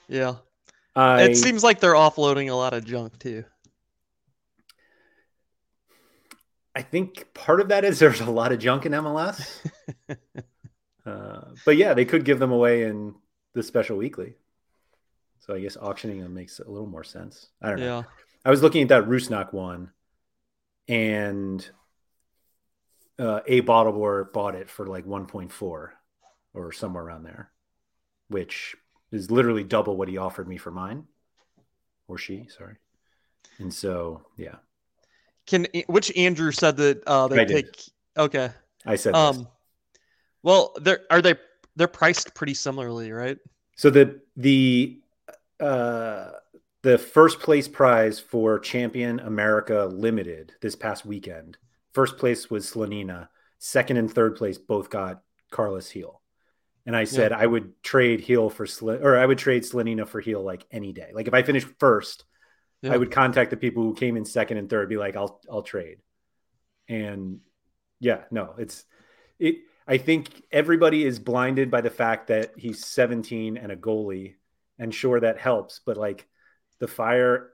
Yeah. I, it seems like they're offloading a lot of junk too. I think part of that is there's a lot of junk in MLS. uh, but yeah, they could give them away in the special weekly. So I guess auctioning them makes a little more sense. I don't know. Yeah. I was looking at that Rusnak one and uh, a bottle bought it for like 1.4 or somewhere around there, which is literally double what he offered me for mine, or she, sorry. And so, yeah. Can which Andrew said that uh, they take? Okay, I said. Um, this. well, they're are they they're priced pretty similarly, right? So the the uh the first place prize for Champion America Limited this past weekend First place was Slonina. Second and third place both got Carlos Gil. And I said yeah. I would trade Gil for Sl- or I would trade Slonina for Gil like any day. Like if I finished first, yeah. I would contact the people who came in second and third, be like, I'll I'll trade. And yeah, no, it's it. I think everybody is blinded by the fact that he's 17 and a goalie, and sure that helps, but like the fire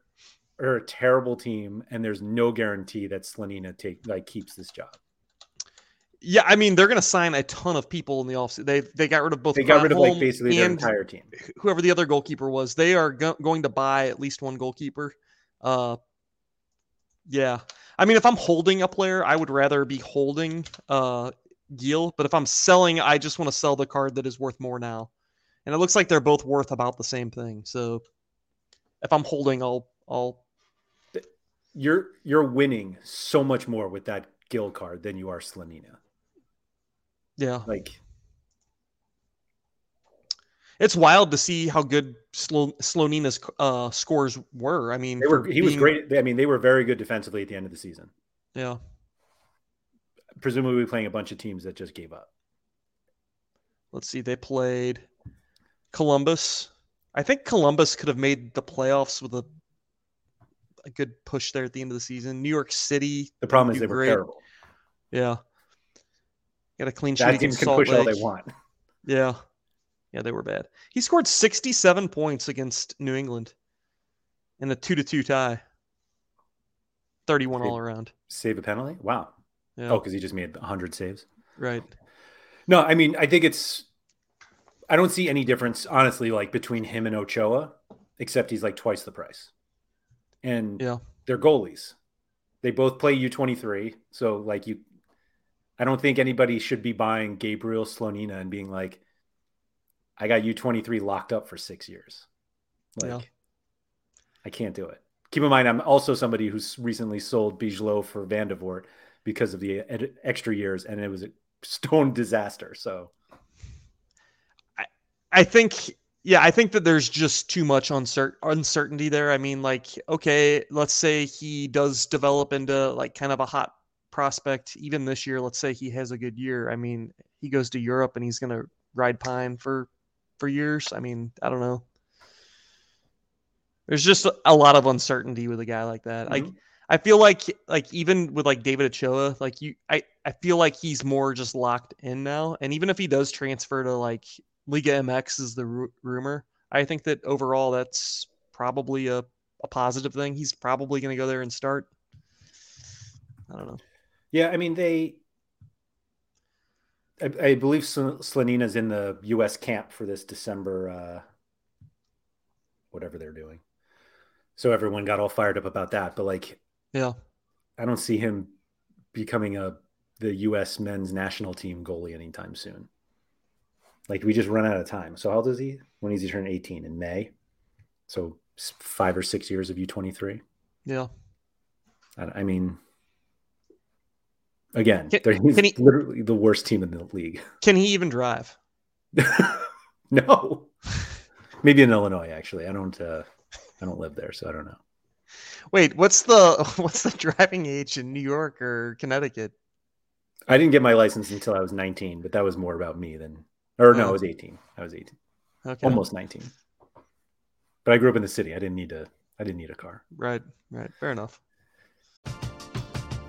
are a terrible team, and there's no guarantee that Slonina take like keeps this job. Yeah, I mean they're going to sign a ton of people in the offseason. They they got rid of both. They got rid of like basically their entire team. Whoever the other goalkeeper was, they are go- going to buy at least one goalkeeper. Uh, yeah, I mean if I'm holding a player, I would rather be holding uh Gil. But if I'm selling, I just want to sell the card that is worth more now. And it looks like they're both worth about the same thing. So if I'm holding, I'll I'll you're you're winning so much more with that Gil card than you are Slonina. Yeah. Like it's wild to see how good Slo- Slonina's uh, scores were. I mean, they were, he being... was great. I mean, they were very good defensively at the end of the season. Yeah. Presumably we're playing a bunch of teams that just gave up. Let's see. They played Columbus. I think Columbus could have made the playoffs with a a good push there at the end of the season. New York City. The problem is they great. were terrible. Yeah. Got a clean sheet that can Salt push Lake. all they want. Yeah. Yeah, they were bad. He scored 67 points against New England in a 2 to 2 tie. 31 save, all around. Save a penalty? Wow. Yeah. Oh, because he just made 100 saves. Right. No, I mean, I think it's. I don't see any difference, honestly, like between him and Ochoa, except he's like twice the price and yeah. they're goalies. They both play U23. So like you I don't think anybody should be buying Gabriel Slonina and being like, I got U23 locked up for six years. Like yeah. I can't do it keep in mind, I'm also somebody who's recently sold Bijlow for Vandevoordt because of the ed- extra years, and it was a stone disaster. So, I, think, yeah, I think that there's just too much uncer- uncertainty there. I mean, like, okay, let's say he does develop into like kind of a hot prospect even this year. Let's say he has a good year. I mean, he goes to Europe and he's going to ride pine for for years. I mean, I don't know. There's just a lot of uncertainty with a guy like that. Mm-hmm. Like I feel like like even with like David Ochoa, like you I, I feel like he's more just locked in now. And even if he does transfer to like Liga MX is the r- rumor, I think that overall that's probably a, a positive thing. He's probably going to go there and start. I don't know. Yeah, I mean they I, I believe Slonina's in the U.S. camp for this December, uh, whatever they're doing. So everyone got all fired up about that. But like, yeah, I don't see him becoming a the U.S. men's national team goalie anytime soon. Like we just run out of time. So how old is he? When is he turn 18 in May? So five or six years of U23. Yeah. I, I mean, Again, can, they're can he, literally the worst team in the league. Can he even drive? no. Maybe in Illinois, actually. I don't. Uh, I don't live there, so I don't know. Wait, what's the what's the driving age in New York or Connecticut? I didn't get my license until I was 19, but that was more about me than. Or no, oh. I was 18. I was 18. Okay. Almost 19. But I grew up in the city. I didn't need to. I didn't need a car. Right. Right. Fair enough.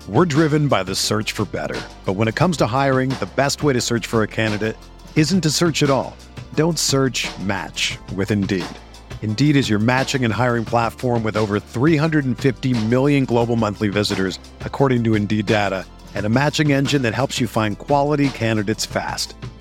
We're driven by the search for better. But when it comes to hiring, the best way to search for a candidate isn't to search at all. Don't search match with Indeed. Indeed is your matching and hiring platform with over 350 million global monthly visitors, according to Indeed data, and a matching engine that helps you find quality candidates fast.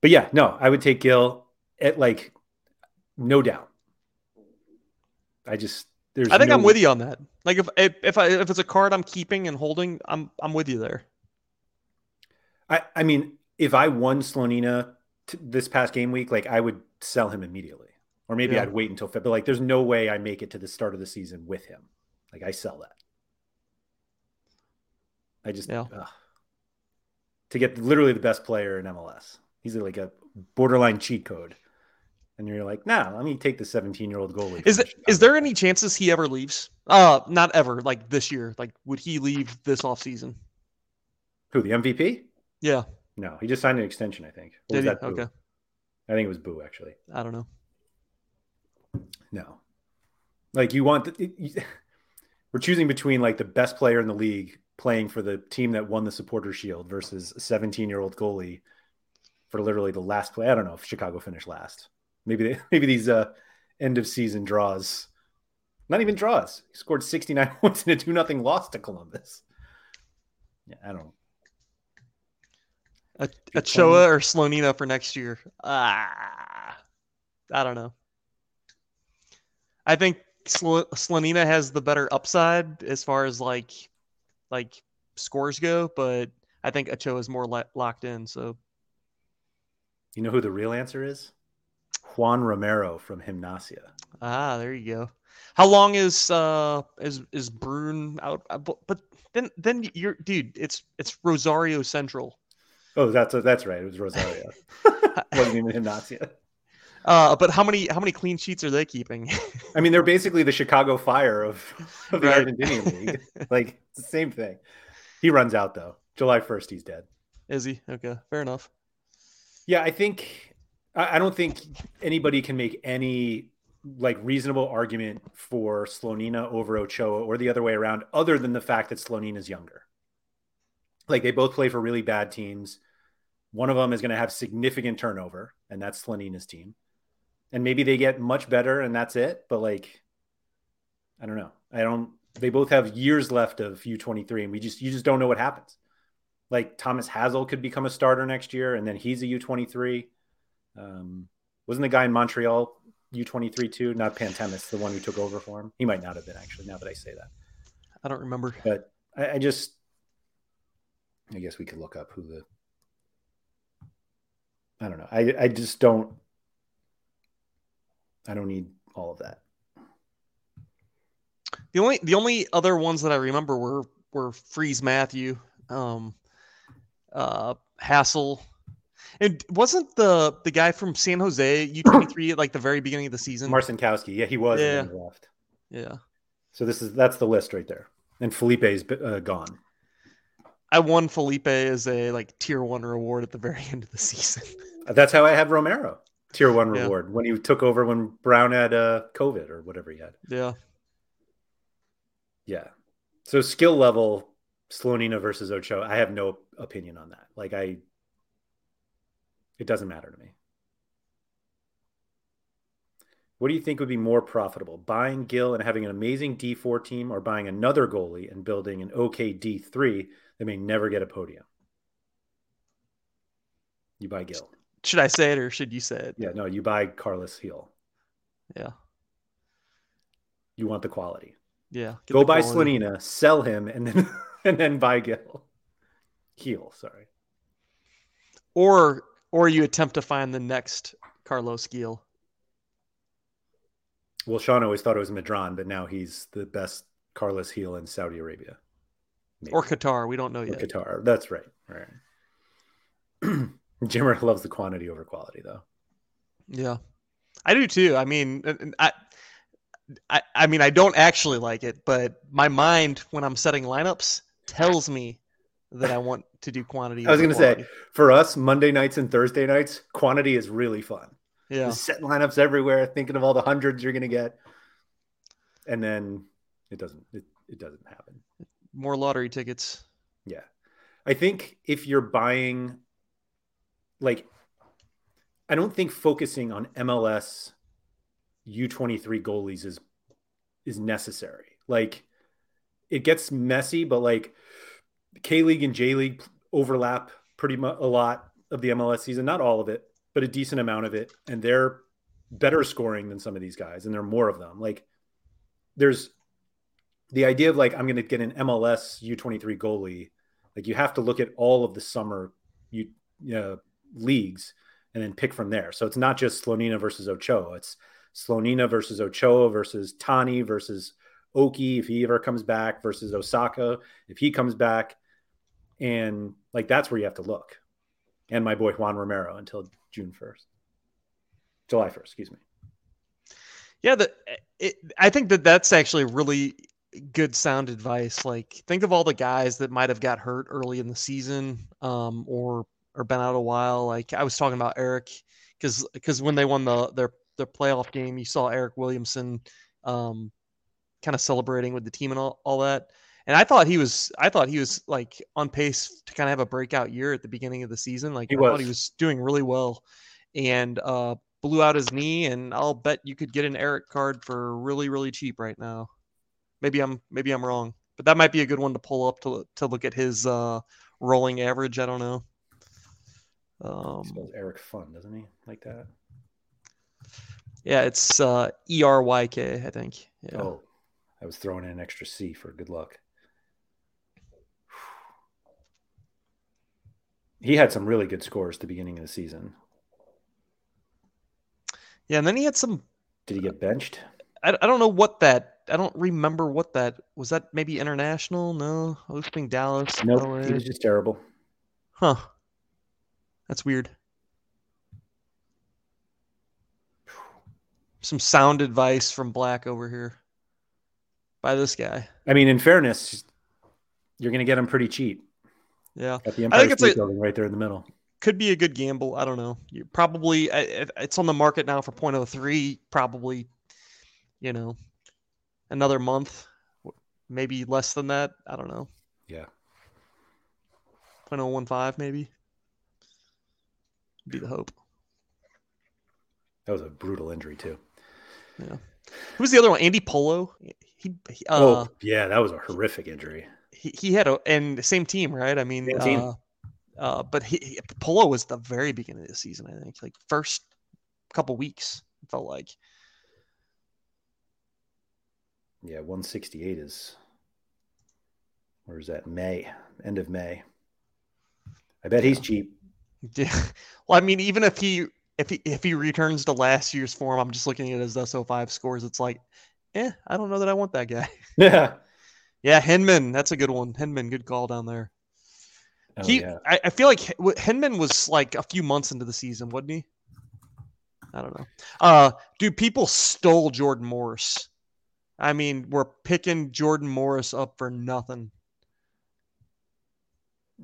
But yeah, no, I would take Gil at like, no doubt. I just, there's I think no... I'm with you on that. Like if, if, if I, if it's a card I'm keeping and holding, I'm, I'm with you there. I, I mean, if I won Slonina t- this past game week, like I would sell him immediately, or maybe yeah. I'd wait until February. But like, there's no way I make it to the start of the season with him. Like I sell that. I just yeah. to get literally the best player in MLS. He's like a borderline cheat code, and you're like, nah, let me take the 17 year old goalie. Is it, is there any chances he ever leaves? Uh, not ever. Like this year. Like, would he leave this off season? Who the MVP? Yeah. No, he just signed an extension. I think. Did he? Okay. I think it was Boo actually. I don't know. No, like you want. The, you, we're choosing between like the best player in the league playing for the team that won the Supporter Shield versus a 17 year old goalie for literally the last play. I don't know if Chicago finished last. Maybe they, maybe these uh, end of season draws, not even draws. He scored 69 points in a two nothing loss to Columbus. Yeah, I don't. A, Ochoa or Slonina for next year. Ah, I don't know. I think Sl- Slonina has the better upside as far as like like scores go, but I think Ochoa is more locked in. So, you know who the real answer is? Juan Romero from Gimnasia. Ah, there you go. How long is uh is is Brune out? Uh, but, but then then you're dude. It's it's Rosario Central. Oh, that's that's right. It was Rosario. wasn't even Gimnasia. Uh, but how many how many clean sheets are they keeping? I mean, they're basically the Chicago Fire of, of the right. Argentinian league. like it's the same thing. He runs out though. July first, he's dead. Is he? Okay, fair enough. Yeah, I think I, don't think anybody can make any like reasonable argument for Slonina over Ochoa or the other way around, other than the fact that Slonina is younger. Like they both play for really bad teams. One of them is going to have significant turnover, and that's Slonina's team and maybe they get much better and that's it. But like, I don't know. I don't. They both have years left of U23, and we just you just don't know what happens. Like Thomas Hasal could become a starter next year, and then he's a U23. Um, wasn't the guy in Montreal U23 too? Not Pantemis, the one who took over for him. He might not have been actually. Now that I say that, I don't remember. But I, I just, I guess we could look up who the. I don't know. I I just don't I don't need all of that. The only the only other ones that I remember were were Freese Matthew, um, uh, Hasal, and wasn't the the guy from San Jose U twenty three at like the very beginning of the season? Marcinkowski, yeah, he was. Yeah. left. Yeah. So this is that's the list right there, and Felipe's uh, gone. I won Felipe as a like tier one reward at the very end of the season. That's how I have Romero tier one reward yeah. when he took over when Broun had uh, COVID or whatever he had. Yeah. Yeah. So skill level, Slonina versus Ochoa, I have no opinion on that. Like I, it doesn't matter to me. What do you think would be more profitable, buying Gil and having an amazing D4 team, or buying another goalie and building an okay D3 that may never get a podium? You buy Gil. Should I say it or should you say it? Yeah, no, you buy Carlos Heel. Yeah. You want the quality. Yeah. Go buy Slonina, sell him, and then and then Gil. Heel, sorry. Or or you attempt to find the next Carlos Gil. Well, Sean always thought it was Medran, but now he's the best Carlos heel in Saudi Arabia. Maybe. Or Qatar. We don't know yet. Or Qatar. That's right. Right. Jimmer loves the quantity over quality, though. Yeah, I do too. I mean, uh, uh, I, I, I mean, I don't actually like it, but my mind, when I'm setting lineups, tells me that I want to do quantity. I was going to say, for us, Monday nights and Thursday nights, quantity is really fun. Yeah, Just setting lineups everywhere, thinking of all the hundreds you're going to get, and then it doesn't. It, it doesn't happen. More lottery tickets. Yeah, I think if you're buying like I don't think focusing on MLS U23 goalies is is necessary. Like it gets messy, but like K League and J League overlap pretty much a lot of the MLS season, not all of it, but a decent amount of it, and they're better scoring than some of these guys, and there are more of them. Like there's the idea of like I'm going to get an MLS U23 goalie. Like you have to look at all of the summer you, you know, leagues and then pick from there. So it's not just Slonina versus Ochoa. It's Slonina versus Ochoa versus Tani versus Oki if he ever comes back versus Osako if he comes back. And like that's where you have to look. And my boy Juan Romero until June 1st. July 1st, excuse me. Yeah, the, it, I think that that's actually really good sound advice. Like, think of all the guys that might have got hurt early in the season, um, or or been out a while. Like I was talking about Eryk because because when they won the their their playoff game, you saw Eryk Williamson um, kind of celebrating with the team and all, all that. And I thought he was I thought he was like on pace to kind of have a breakout year at the beginning of the season. Like he I was. thought he was doing really well. And uh, blew out his knee and I'll bet you could get an Eryk card for really, really cheap right now. Maybe I'm maybe I'm wrong. But that might be a good one to pull up to to look at his uh, rolling average. I don't know. Um, spells Eric Fun, doesn't he? Like that. Yeah, it's uh, E R Y K, I think. Yeah. Oh, I was throwing in an extra C for good luck. He had some really good scores at the beginning of the season. Yeah, and then he had some. Did he get benched? I, I don't know what that. I don't remember what that was. That maybe international? No, hosting Dallas. No, nope, he was just terrible. Huh. That's weird. Some sound advice from Black over here by this guy. I mean, in fairness, you're going to get him pretty cheap. Yeah, at the Empire I think State it's a, Building right there in the middle. Could be a good gamble. I don't know. You probably it's on the market now for 0.03. Probably, you know, another month, maybe less than that. I don't know. Yeah. 0.015 maybe. Be the hope. That was a brutal injury too. Yeah. Who was the other one? Andy Polo. He, he uh, oh yeah, that was a horrific injury. He, he had a and same team, right? I mean, uh, uh, but he, he, Polo was the very beginning of the season. I think like first couple weeks felt like. Yeah, 168 is. Where is that? May, end of May. I bet he's cheap. Yeah. Well, I mean, even if he if he if he returns to last year's form, I'm just looking at his SO5 scores. It's like, eh, I don't know that I want that guy. Yeah. yeah, Henman. that's a good one. Henman, good call down there. Oh, he, yeah. I, I, feel like Henman was like a few months into the season, wasn't he? I don't know. Uh, dude, people stole Jordan Morris. I mean, we're picking Jordan Morris up for nothing.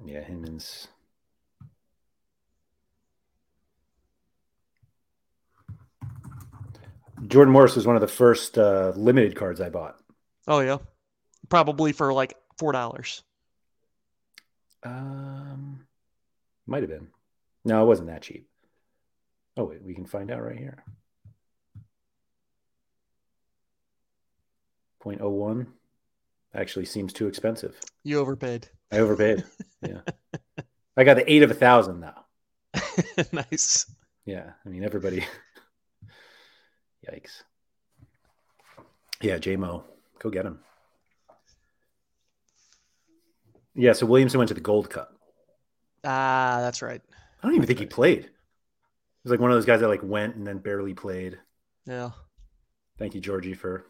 Yeah, Hinman's Jordan Morris was one of the first uh, limited cards I bought. Oh yeah, probably for like four dollars. Um, might have been. No, it wasn't that cheap. Oh wait, we can find out right here. 0.01 actually seems too expensive. You overpaid. I overpaid. yeah. I got the eight of a thousand now. nice. Yeah. I mean, everybody Yikes. Yeah, JMO, go get him. Yeah, so Williamson went to the Gold Cup. Ah, that's right. I don't even think he played. He was like one of those guys that like went and then barely played. Yeah. Thank you, Georgie, for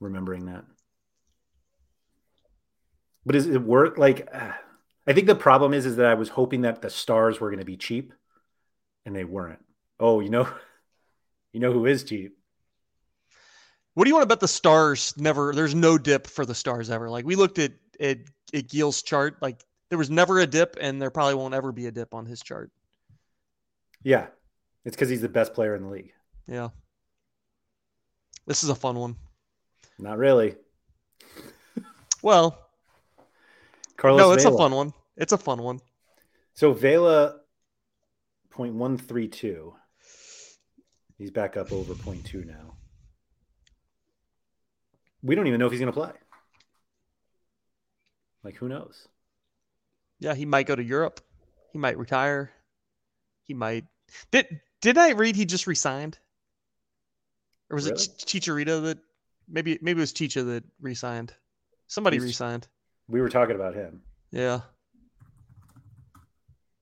remembering that. But is it work? Like, I think the problem is, is that I was hoping that the stars were going to be cheap, and they weren't. Oh, you know, you know who is cheap? What do you want to bet the stars never? There's no dip for the stars ever. Like we looked at at, at Gil's chart, like there was never a dip, and there probably won't ever be a dip on his chart. Yeah, it's because he's the best player in the league. Yeah, this is a fun one. Not really. well, Carlos. No, it's Vela. a fun one. It's a fun one. So Vela, point one three two. He's back up over point two now we don't even know if he's going to play. Like, who knows? Yeah, he might go to Europe. He might retire. He might. Did Did I read he just resigned? Or was really? it Chicharito that maybe maybe it was Chicha that resigned? Somebody He's, resigned. We were talking about him. Yeah.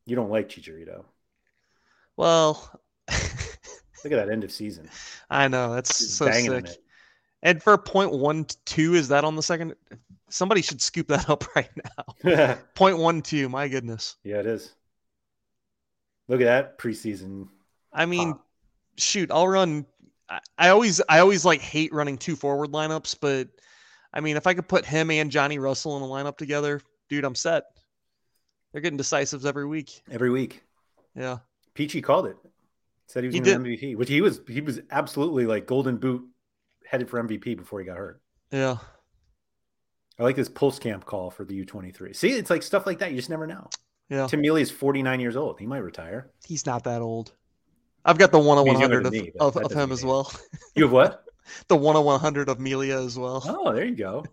You don't like Chicharito. Well, look at that end of season. I know that's He's so sick. And for 0.12, is that on the second? Somebody should scoop that up right now. 0.12, my goodness. Yeah, it is. Look at that preseason. I mean, pop. shoot, I'll run. I, I always, I always like hate running two forward lineups, but I mean, if I could put him and Johnny Russell in a lineup together, dude, I'm set. They're getting decisives every week. Every week. Yeah. Peachy called it. Said he was he going to MVP, which he was. He was absolutely like golden boot headed for MVP before he got hurt. Yeah. I like this Pulskamp call for the U23. See, it's like stuff like that. You just never know. Yeah. Tim Melia is 49 years old. He might retire. He's not that old. I've got the one on 100 of, me, of, of him as well. You have what? the one on 100 of Melia as well. Oh, there you go.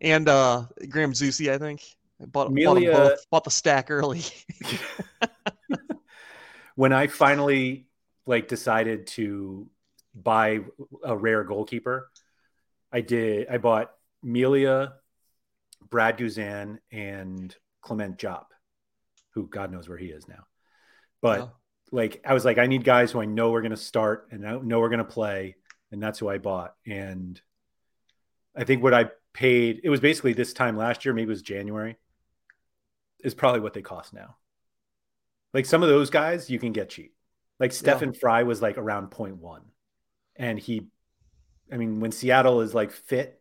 And uh Graham Zusi, I think. bought, Melia... bought, both, bought the stack early. when I finally like decided to buy a rare goalkeeper, I did. I bought Melia, Brad Guzan, and Clement Diop, who God knows where he is now. But like I was like, I need guys who I know we're going to start and I know we're going to play, and that's who I bought. And I think what I paid, it was basically this time last year, maybe it was January, is probably what they cost now. Like some of those guys you can get cheap. Like Stefan yeah. Frei was like around 0.1. And he, I mean, when Seattle is like fit,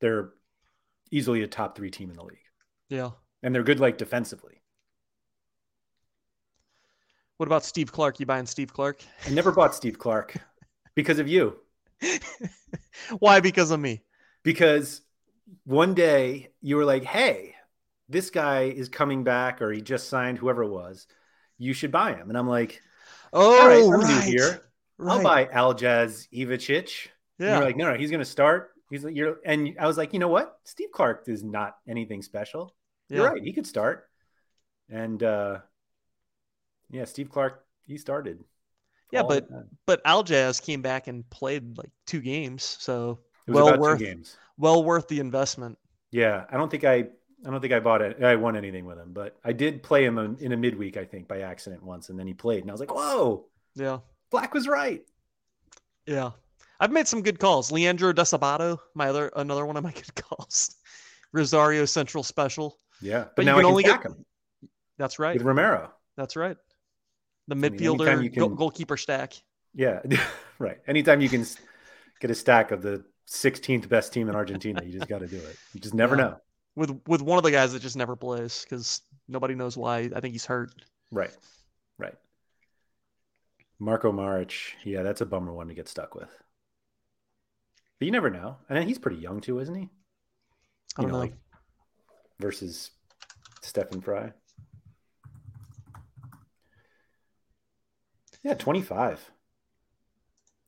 they're easily a top three team in the league. Yeah. And they're good like defensively. What about Steve Clark? You buying Steve Clark? I never bought Steve Clark because of you. Why? Because of me. Because one day you were like, hey, this guy is coming back or he just signed whoever it was. You should buy him. And I'm like, oh, all right, I'm right. new here. Right. I'll buy Aljaz Ivacic. Yeah. You're like, no, no, he's going to start. He's like, you're, and I was like, you know what? Steve Clark is not anything special. Yeah. You're right. He could start. And, uh, yeah, Steve Clark, he started. Yeah, but but Aljaz came back and played like two games, so well worth games. well worth the investment. Yeah, I don't think I I don't think I bought it. I won anything with him, but I did play him in a midweek, I think, by accident once, and then he played, and I was like, "Whoa, yeah, Black was right." Yeah, I've made some good calls. Leandro Desabato, my other another one of my good calls. Rosario Central Special. Yeah, but, but now you can only get him. That's right. With Romero. That's right. The midfielder I mean, can, goalkeeper stack. Yeah, right. Anytime you can get a stack of the 16th best team in Argentina, you just got to do it. You just never yeah. know. With with one of the guys that just never plays because nobody knows why. I think he's hurt. Right, right. Marko Maric, yeah, that's a bummer one to get stuck with. But you never know. And then he's pretty young too, isn't he? You I don't know. know. Like versus Stefan Frei. Yeah, 25.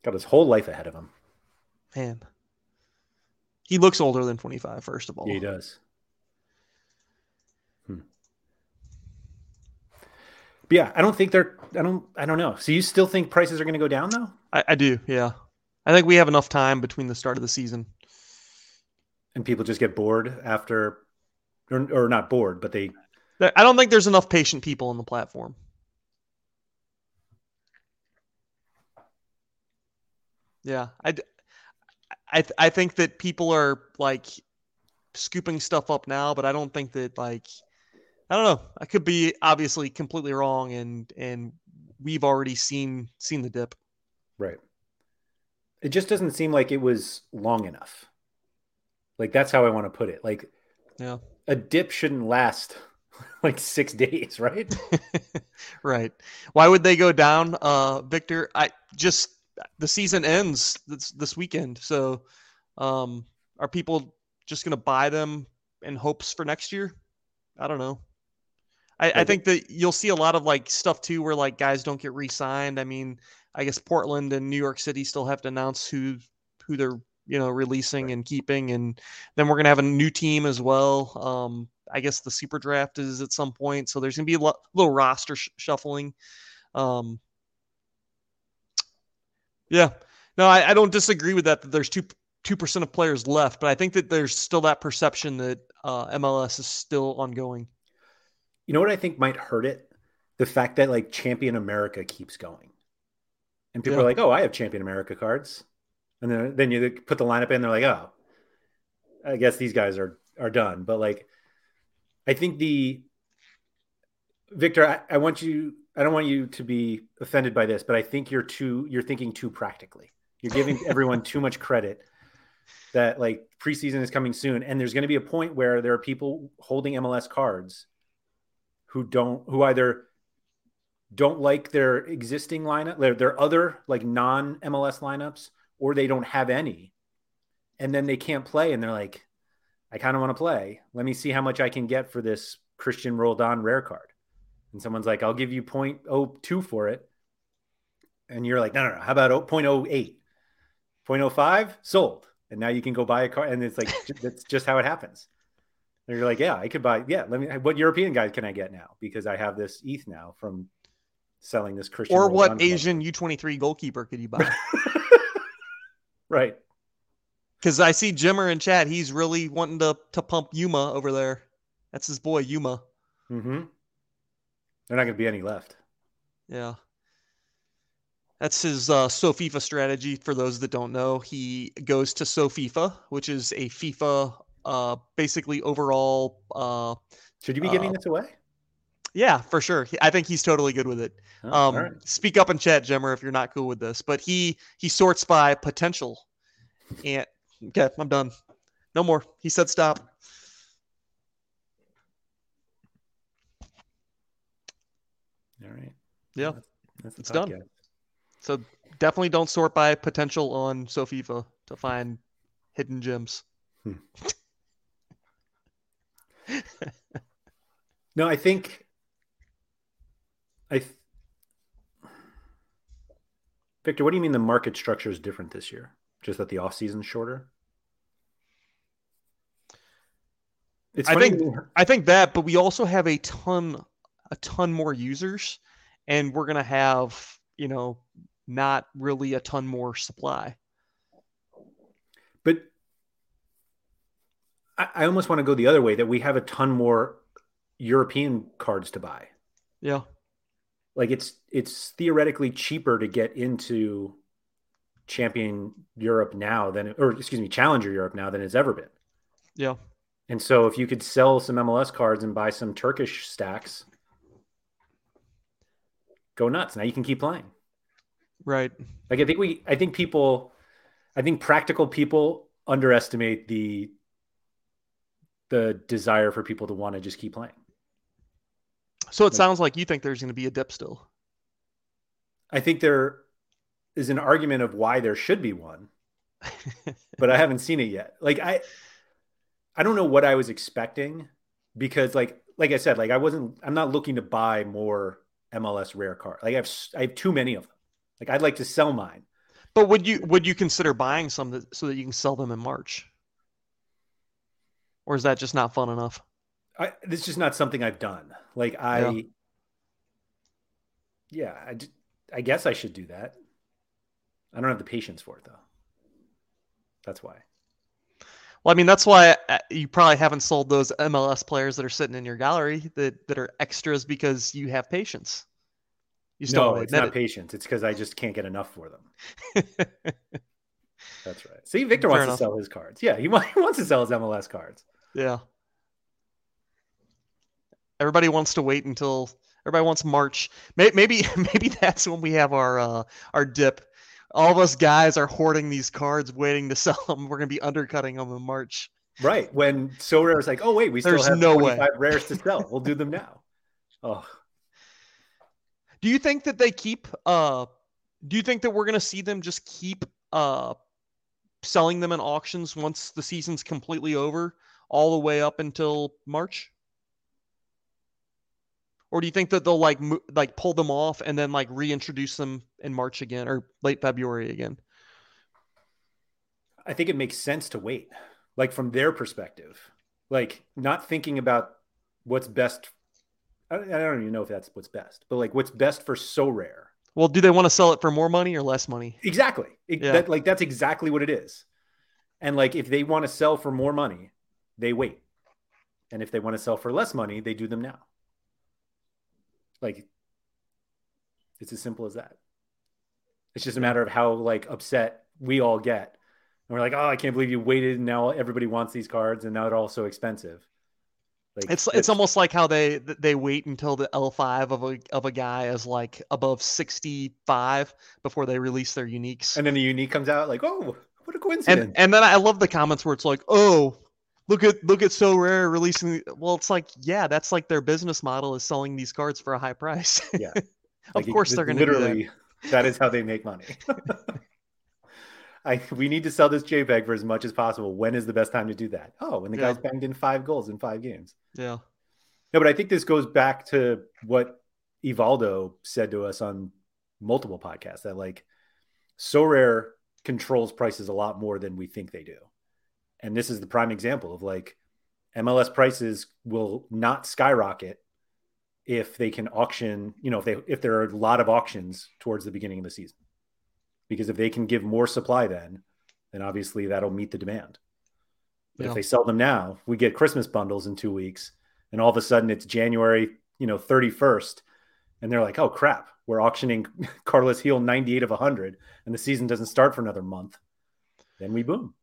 Got his whole life ahead of him. Man. He looks older than 25, first of all. Yeah, he does. But yeah, I don't think they're I don't I don't know. So you still think prices are gonna go down though? I, I do, yeah. I think we have enough time between the start of the season. And people just get bored after or, or not bored, but they I don't think there's enough patient people on the platform. Yeah, I, I, I think that people are like scooping stuff up now, but I don't think that like I don't know. I could be obviously completely wrong, and and we've already seen seen the dip. Right. It just doesn't seem like it was long enough. Like that's how I want to put it. Like, yeah, a dip shouldn't last like six days, right? right. Why would they go down, uh, Victor? I just the season ends this this weekend. So, um, are people just going to buy them in hopes for next year? I don't know. I, I, think that you'll see a lot of like stuff too, where like guys don't get re-signed. I mean, I guess Portland and New York City still have to announce who who they're you know releasing right. and keeping, and then we're gonna have a new team as well. Um, I guess the super draft is at some point, so there's gonna be a lo- little roster sh- shuffling. Um, yeah. No, I, I don't disagree with that. That there's two two percent of players left, but I think that there's still that perception that uh, MLS is still ongoing. You know what I think might hurt it? The fact that like Champion America keeps going, and people yeah. are like, "Oh, I have Champion America cards," and then then you put the lineup in, they're like, "Oh, I guess these guys are are done." But like, I think the Victor, I, I want you I don't want you to be offended by this, but I think you're too you're thinking too practically. You're giving everyone too much credit that like preseason is coming soon and there's going to be a point where there are people holding MLS cards who don't who either don't like their existing lineup, their, their other like non MLS lineups, or they don't have any. And then they can't play and they're like, I kind of want to play. Let me see how much I can get for this Cristian Roldan rare card and someone's like, I'll give you 0.02 for it. And you're like, no, no, no. How about 0.08? 0.05 sold. And now you can go buy a car. And it's like, that's just how it happens. And you're like, yeah, I could buy. Yeah. Let me, what European guy can I get now? Because I have this ETH now from selling this Cristian. Or what Asian U23 goalkeeper could you buy? right. Because I see Jimmer in chat. He's really wanting to, to pump Yuma over there. That's his boy, Yuma. Mm-hmm. They're not going to be any left. Yeah. That's his uh, SoFIFA strategy. For those that don't know, he goes to SoFIFA, which is a FIFA, uh, basically overall. Uh, Should you be giving uh, this away? Yeah, for sure. I think he's totally good with it. Oh, Um, right. Speak up in chat, Jimmer, if you're not cool with this. But he he sorts by potential. And okay, I'm done. No more. He said stop. All right. Yeah. That's the It's done. So definitely don't sort by potential on SoFIFA to find hidden gems. No, I think I th- Victor, what do you mean the market structure is different this year? Just that the off season's shorter? It's I think- I think that, but we also have a ton, a ton more users, and we're gonna have, you know, not really a ton more supply. but I, I almost want to go the other way that we have a ton more European cards to buy. Yeah, Like it's it's theoretically cheaper to get into champion Europe now than or excuse me, challenger Europe now than it's ever been. yeah, And so if you could sell some MLS cards and buy some Turkish stacks, go nuts. Now you can keep playing. right. Like I think we I think people I think practical people underestimate the the desire for people to want to just keep playing. So it sounds like you think there's gonna be a dip still. I think there is an argument of why there should be one, but I haven't seen it yet. Like I I don't know what I was expecting because like like I said, like I wasn't I'm not looking to buy more MLS rare card. Like I have I have too many of them. Like I'd like to sell mine. But would you would you consider buying some that, so that you can sell them in March? Or is that just not fun enough? I this is just not something I've done. Like I Yeah. yeah, I, I guess I should do that. I don't have the patience for it though. That's why. Well, I mean, that's why uh, you probably haven't sold those MLS players that are sitting in your gallery that, that are extras because you have patience. You still no, it's not patience. It's because I just can't get enough for them. That's right. See, Victor Fair wants enough. to sell his cards. Yeah, he, he wants to sell his MLS cards. Yeah. Everybody wants to wait until everybody wants March. Maybe maybe, that's when we have our uh, our dip. All of us guys are hoarding these cards, waiting to sell them. We're gonna be undercutting them in March. Right. When Sorare is like, oh, wait, we still There's have no way. 25 rares to sell. We'll do them now. Oh, Do you think that they keep uh do you think that we're going to see them just keep uh selling them in auctions once the season's completely over all the way up until March? Or do you think that they'll like mo- like pull them off and then like reintroduce them in March again or late February again? I think it makes sense to wait, like from their perspective, like not thinking about what's best. I, don't even know if that's what's best, but like what's best for Sorare. Well, do they want to sell it for more money or less money? Exactly. It- Yeah. that, like that's exactly what it is. And like if they want to sell for more money, they wait. And if they want to sell for less money, they do them now. Like it's as simple as that. It's just a matter of how like upset we all get. And we're like, "Oh, I can't believe you waited and now everybody wants these cards and now they're all so expensive." Like It's that's- it's almost like how they they wait until the L5 of a of a guy is like above 65 before they release their uniques. and then the unique comes out like, "Oh, what a and coincidence." and then I love the comments where it's like, oh, look at look at Sorare releasing. Well, it's like, yeah, that's like their business model is selling these cards for a high price. Yeah. of Like, course it- they're going to do that. literally that is how they make money. I we need to sell this JPEG for as much as possible. When is the best time to do that? Oh, when the Yeah. guy's banged in five goals in five games. Yeah, No, but I think this goes back to what Ivaldo said to us on multiple podcasts that like Sorare controls prices a lot more than we think they do. And this is the prime example of like MLS prices will not skyrocket if they can auction, you know, if they if there are a lot of auctions towards the beginning of the season. Because if they can give more supply then, then obviously that'll meet the demand. But Yeah. if they sell them now, we get Christmas bundles in 2 weeks and all of a sudden it's January, you know, 31st and they're like, "Oh crap. we're auctioning Carlos Gil 98 of 100 and the season doesn't start for another month, then we boom.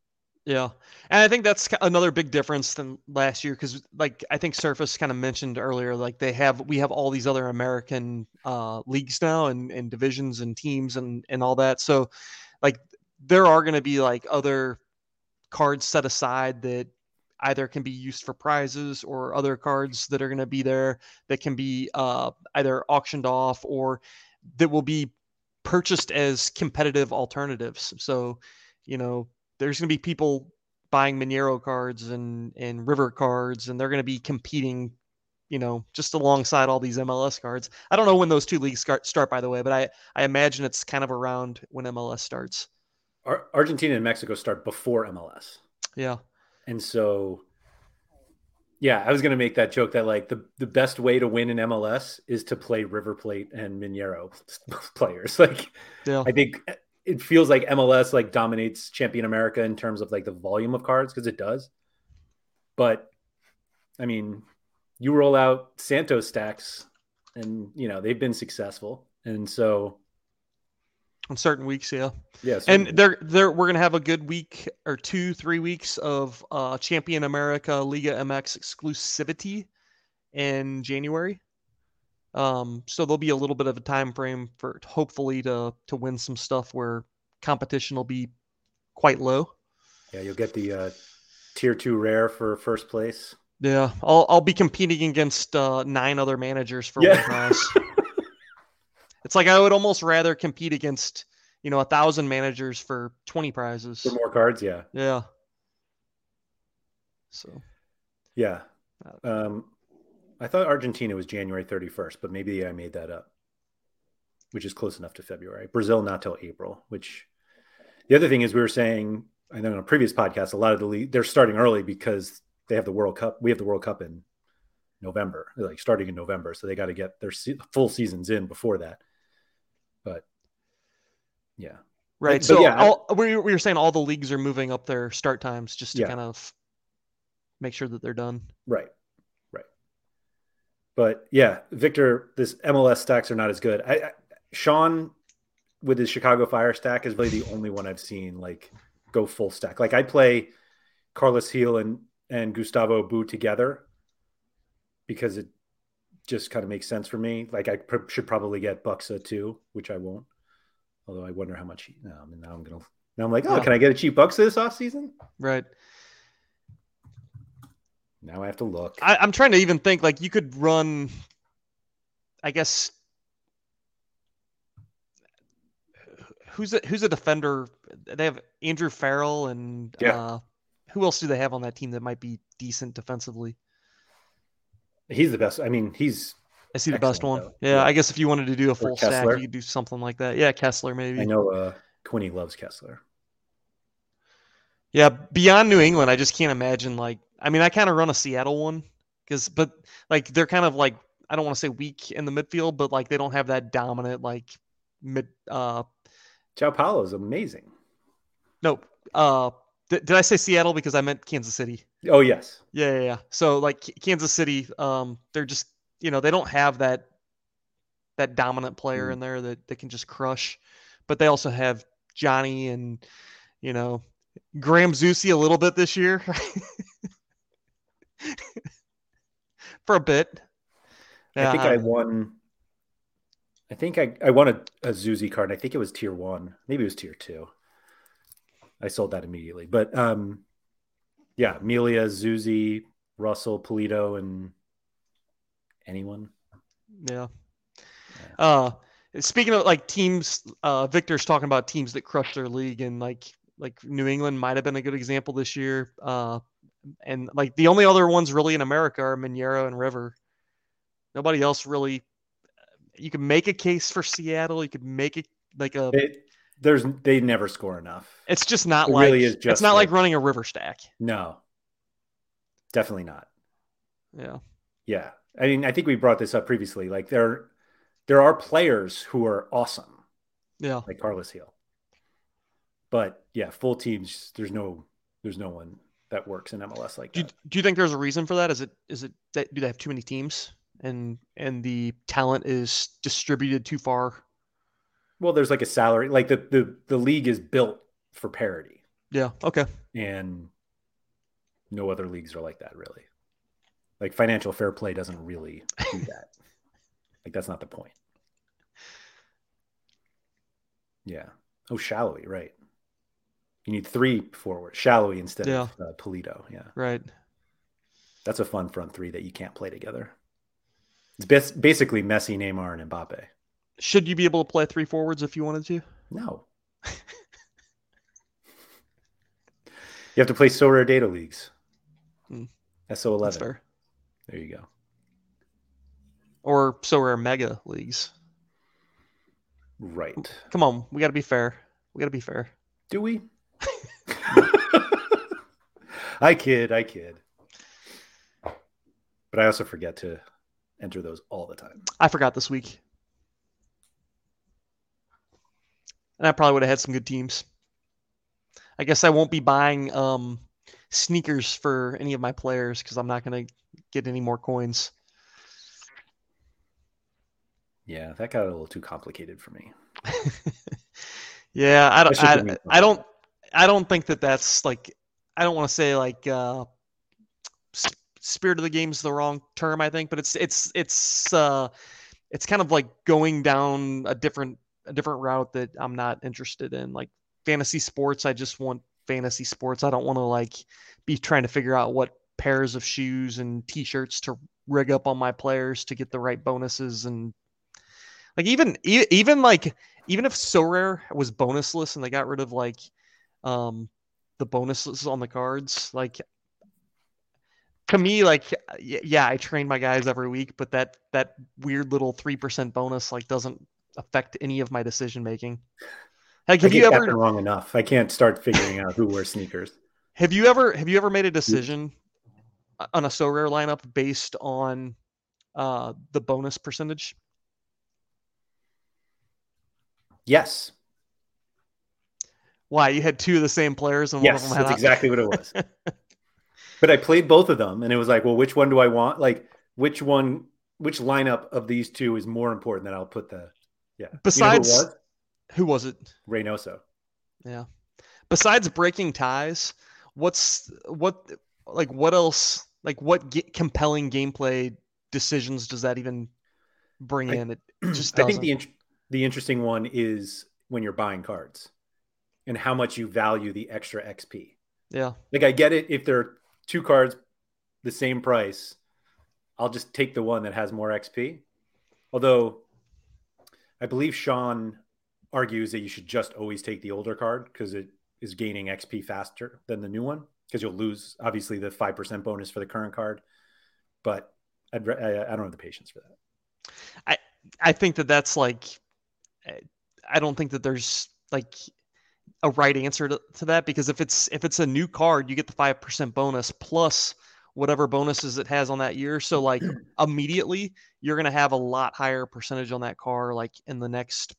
Yeah. And I think that's another big difference than last year because, like, I think Surface kind of mentioned earlier, like, they have, we have all these other American uh, leagues now and, and divisions and teams and, and all that. So, like, there are going to be like other cards set aside that either can be used for prizes or other cards that are going to be there that can be uh, either auctioned off or that will be purchased as competitive alternatives. So, you know, there's going to be people buying Mineiro cards and and River cards, and they're going to be competing, you know, just alongside all these MLS cards. I don't know when those two leagues start, start by the way, but I I imagine it's kind of around when MLS starts. Argentina and Mexico start before MLS. Yeah. And so yeah, I was going to make that joke that like the, the best way to win in MLS is to play River Plate and Mineiro players. Like, yeah. I think it feels like MLS like dominates Champion America in terms of like the volume of cards because it does. But I mean, you roll out Santos stacks, and you know they've been successful, and so on certain weeks, yeah, yeah, and they're they're we're gonna have a good week or two, three weeks of uh, Champion America Liga MX exclusivity in January. Um, so there'll be a little bit of a time frame for hopefully to to win some stuff where competition will be quite low. Yeah, you'll get the uh, tier two rare for first place. Yeah, I'll I'll be competing against uh, nine other managers for yeah. one prize. it's like I would almost rather compete against you know a thousand managers for twenty prizes for more cards. Yeah, yeah. So, yeah. Uh, um, I thought Argentina was January 31st, but maybe I made that up, which is close enough to February. Brazil not till April, which the other thing is we were saying, I know in a previous podcast, a lot of the league, they're starting early because they have the World Cup. We have the World Cup in November, like starting in November. So they got to get their se- full seasons in before that. But yeah. Right. But, so yeah, all, we, we were saying all the leagues are moving up their start times just to yeah. kind of make sure that they're done. Right. But yeah, Victor, this MLS stacks are not as good. I, I, Sean with his Chicago Fire stack is really the only one I've seen like go full stack. Like I play Carlos Gil and and Gustavo Bou together because it just kind of makes sense for me. Like I pr- should probably get Buksa too, which I won't. Although I wonder how much. He, no, I mean, now I'm gonna. Now I'm like, oh, yeah. can I get a cheap Buksa this off season? Right. Now I have to look. I, I'm trying to even think like you could run. I guess who's a, who's a defender? They have Andrew Farrell and yeah. uh, who else do they have on that team that might be decent defensively? He's the best. I mean, he's. I see the best one. Yeah, yeah, I guess if you wanted to do a full stack, you could do something like that. Yeah, Kessler maybe. I know uh, Quinny loves Kessler. Yeah, beyond New England, I just can't imagine like I mean, I kind of run a Seattle one because, but like they're kind of like I don't want to say weak in the midfield, but like they don't have that dominant like mid. uh João Paulo is amazing. No, uh, th- did I say Seattle because I meant Kansas City? Oh yes. Yeah, yeah, yeah. So like Kansas City, um, they're just you know they don't have that that dominant player mm. in there that, that can just crush, but they also have Johnny and you know Graham Zusi a little bit this year. for a bit. I think I won. I think I, I won a, a Zusi card. I think it was tier one. Maybe it was tier two. I sold that immediately. But um, yeah, Melia, Zusi, Russell, Pulido, and anyone. Yeah. yeah. Uh, speaking of like teams, uh, Victor's talking about teams that crush their league, and like like New England might have been a good example this year. Uh, and like the only other ones really in America are Mineiro and River. Nobody else really. You can make a case for Seattle. You could make it like a. It, there's they never score enough. It's just not it like really is just it's not like, like running a river stack. No, definitely not. Yeah. Yeah. I mean, I think we brought this up previously. Like there, there are players who are awesome. Yeah. Like Carlos Gil. But yeah, full teams. There's no, there's no one that works in MLS like that. Do you, do you think there's a reason for that? Is it is it that do they have too many teams and and the talent is distributed too far. Well, there's like a salary, like the the the league is built for parity. Yeah. Okay. And no other leagues are like that, really. Like financial fair play doesn't really do that. like that's not the point. Yeah. Oh, Salloi, right. You need three forward, Salloi instead yeah. of uh, Pulido. Yeah. Right. That's a fun front three that you can't play together. It's bas- basically Messi, Neymar, and Mbappe. Should you be able to play three forwards if you wanted to? No. you have to play Sorare data leagues. Hmm. SO11. There you go. Or Sorare mega leagues. Right. Come on, we got to be fair. We got to be fair. Do we? I kid, I kid. But I also forget to enter those all the time. I forgot this week. And I probably would have had some good teams. I guess I won't be buying um, sneakers for any of my players because I'm not going to get any more coins. Yeah, that got a little too complicated for me. yeah, I don't. I, I, don't. I don't think that that's like. I don't want to say like uh, spirit of the game is the wrong term. I think, but it's it's it's uh, it's kind of like going down a different a different route that I'm not interested in. Like fantasy sports, I just want fantasy sports. I don't want to like be trying to figure out what pairs of shoes and t-shirts to rig up on my players to get the right bonuses and like even even like even if Sorare was bonusless and they got rid of like um the bonuses on the cards like to me like yeah i train my guys every week but that that weird little 3% bonus like doesn't affect any of my decision making like have you ever wrong enough. I can't start figuring out who wears sneakers. Have you ever have you ever made a decision on a Sorare lineup based on uh the bonus percentage? Yes. Why you had two of the same players and yes, one of them had that's exactly what it was. but I played both of them, and it was like, well, which one do I want? Like, which one, which lineup of these two is more important that I'll put the yeah. Besides, you know who, was? who was it? Reynoso. Yeah. Besides breaking ties, what's what like what else? Like what compelling gameplay decisions does that even bring I, in? It just doesn't. I think the the interesting one is when you're buying cards and how much you value the extra XP. Yeah. Like I get it if they're two cards the same price, I'll just take the one that has more XP. Although I believe Sean argues that you should just always take the older card because it is gaining XP faster than the new one because you'll lose obviously the 5% bonus for the current card. But I'd, I, I don't have the patience for that. I, I think that that's like eh, I don't think that there's like a right answer to, to that because if it's if it's a new card, you get the five percent bonus plus whatever bonuses it has on that year. So like immediately you're gonna have a lot higher percentage on that car like in the next,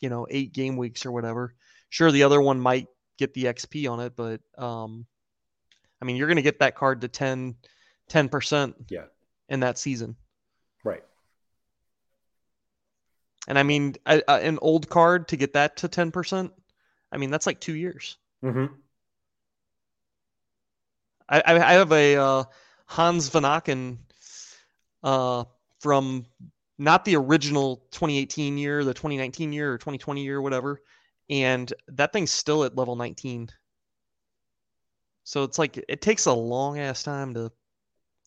you know, eight game weeks or whatever. Sure, the other one might get the XP on it, but um I mean you're gonna get that card to 10 percent yeah in that season. Right. And I mean, a, a, an old card to get that to 10%, I mean, that's like two years. Mm-hmm. I, I have a uh, Hans Vanaken uh, from not the original 2018 year, the 2019 year or 2020 year, whatever. And that thing's still at level 19. So it's like it takes a long ass time to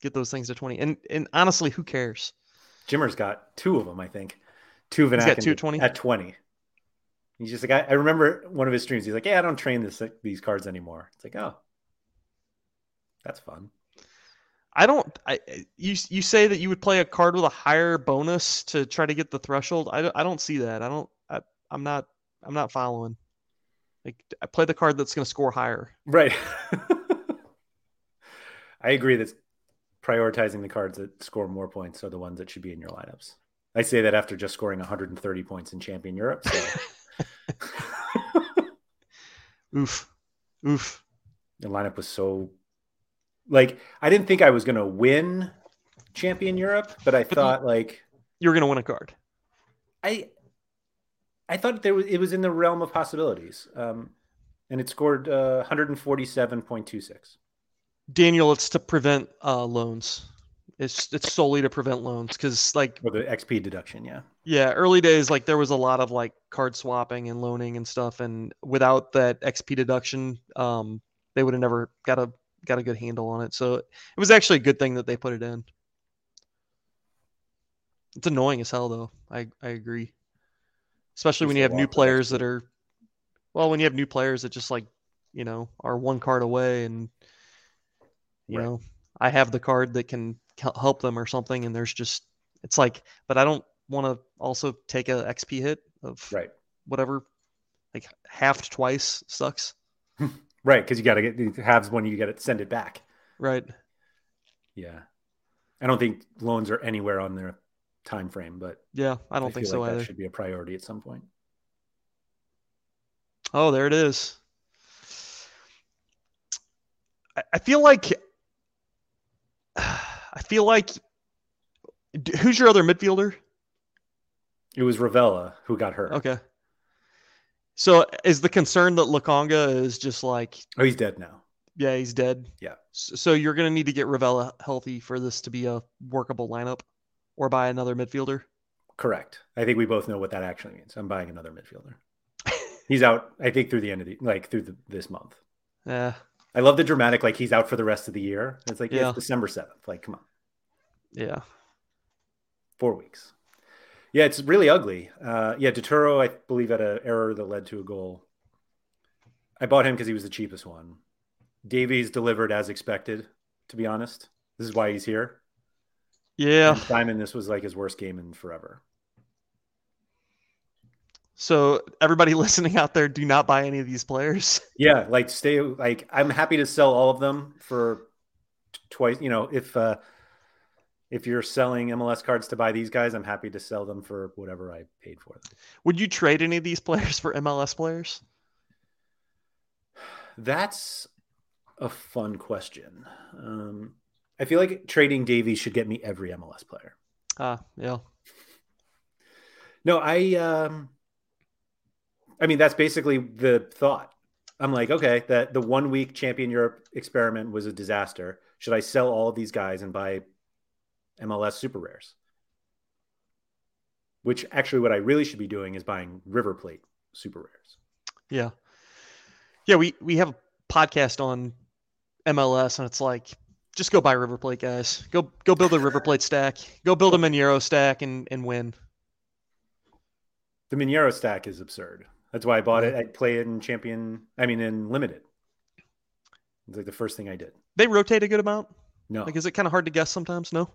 get those things to 20. And and honestly, who cares? Jimmer's got two of them, I think two Vanaken two twenty at twenty. He's just like I, I, remember one of his streams. He's like, "Yeah, I don't train this these cards anymore." It's like, oh, that's fun. I don't. I you you say that you would play a card with a higher bonus to try to get the threshold. I don't, I don't see that. I don't. I, I'm not. I'm not following. Like I play the card that's going to score higher. Right. I agree that prioritizing the cards that score more points are the ones that should be in your lineups. I say that after just scoring 130 points in Champion Europe. So. Oof. Oof. The lineup was so like I didn't think I was going to win champion Europe, but I But thought like You're gonna win a card. I I thought there was it was in the realm of possibilities. Um, and it scored uh, 147.26. Daniel, it's to prevent uh, loans. It's it's solely to prevent loans because like For the XP deduction, yeah. yeah, early days like there was a lot of like card swapping and loaning and stuff, and without that XP deduction, um, they would have never got a got a good handle on it. So it was actually a good thing that they put it in. It's annoying as hell though. I I agree, especially when you have new players that are, well, when you have new players that just like you know are one card away and you Right. know i have the card that can help them or something and there's just it's like but i don't want to also take a xp hit of Right. whatever like halved twice sucks Right, because you got to get it halves when you got to send it back. right Yeah, I don't think loans are anywhere on their time frame, but yeah i don't think feel so like either That should be a priority at some point. oh there it is I, I feel like i feel like who's your other midfielder It was Rovella who got hurt. okay so is the concern that Lakonga is just like Oh, he's dead now. Yeah, he's dead. Yeah. So you're going to need to get Rovella healthy for this to be a workable lineup or buy another midfielder. Correct. I think we both know what that actually means. I'm buying another midfielder. he's out. I think through the end of the like through the, this month. Yeah. I love the dramatic. Like he's out for the rest of the year. It's like Yeah. it's December seventh. Like come on, Yeah. four weeks. Yeah, it's really ugly. Uh, yeah, Dituro, I believe, had an error that led to a goal. I bought him because he was the cheapest one. Davies delivered as expected. To be honest, this is why he's here. Yeah. And Simon, this was like his worst game in forever. So everybody listening out there, do not buy any of these players. Yeah, like stay. Like I'm happy to sell all of them for twice. You know, if uh if you're selling MLS cards to buy these guys, I'm happy to sell them for whatever I paid for them. Would you trade any of these players for MLS players? That's a fun question. Um, I feel like trading Davies should get me every MLS player. Ah, yeah. No, I um I mean that's basically the thought. I'm like, okay, that the one week champion Europe experiment was a disaster. Should I sell all of these guys and buy MLS super rares? Which actually what I really should be doing is buying River Plate super rares. Yeah. Yeah, we we have a podcast on MLS and it's like just go buy River Plate, guys. Go go build a River Plate stack. Go build a Mineiro stack and and win. The Mineiro stack is absurd. That's why I bought it. I play it in champion, I mean in limited. It's like the first thing I did. They rotate a good amount. No. Like is it kind of hard to guess sometimes? No.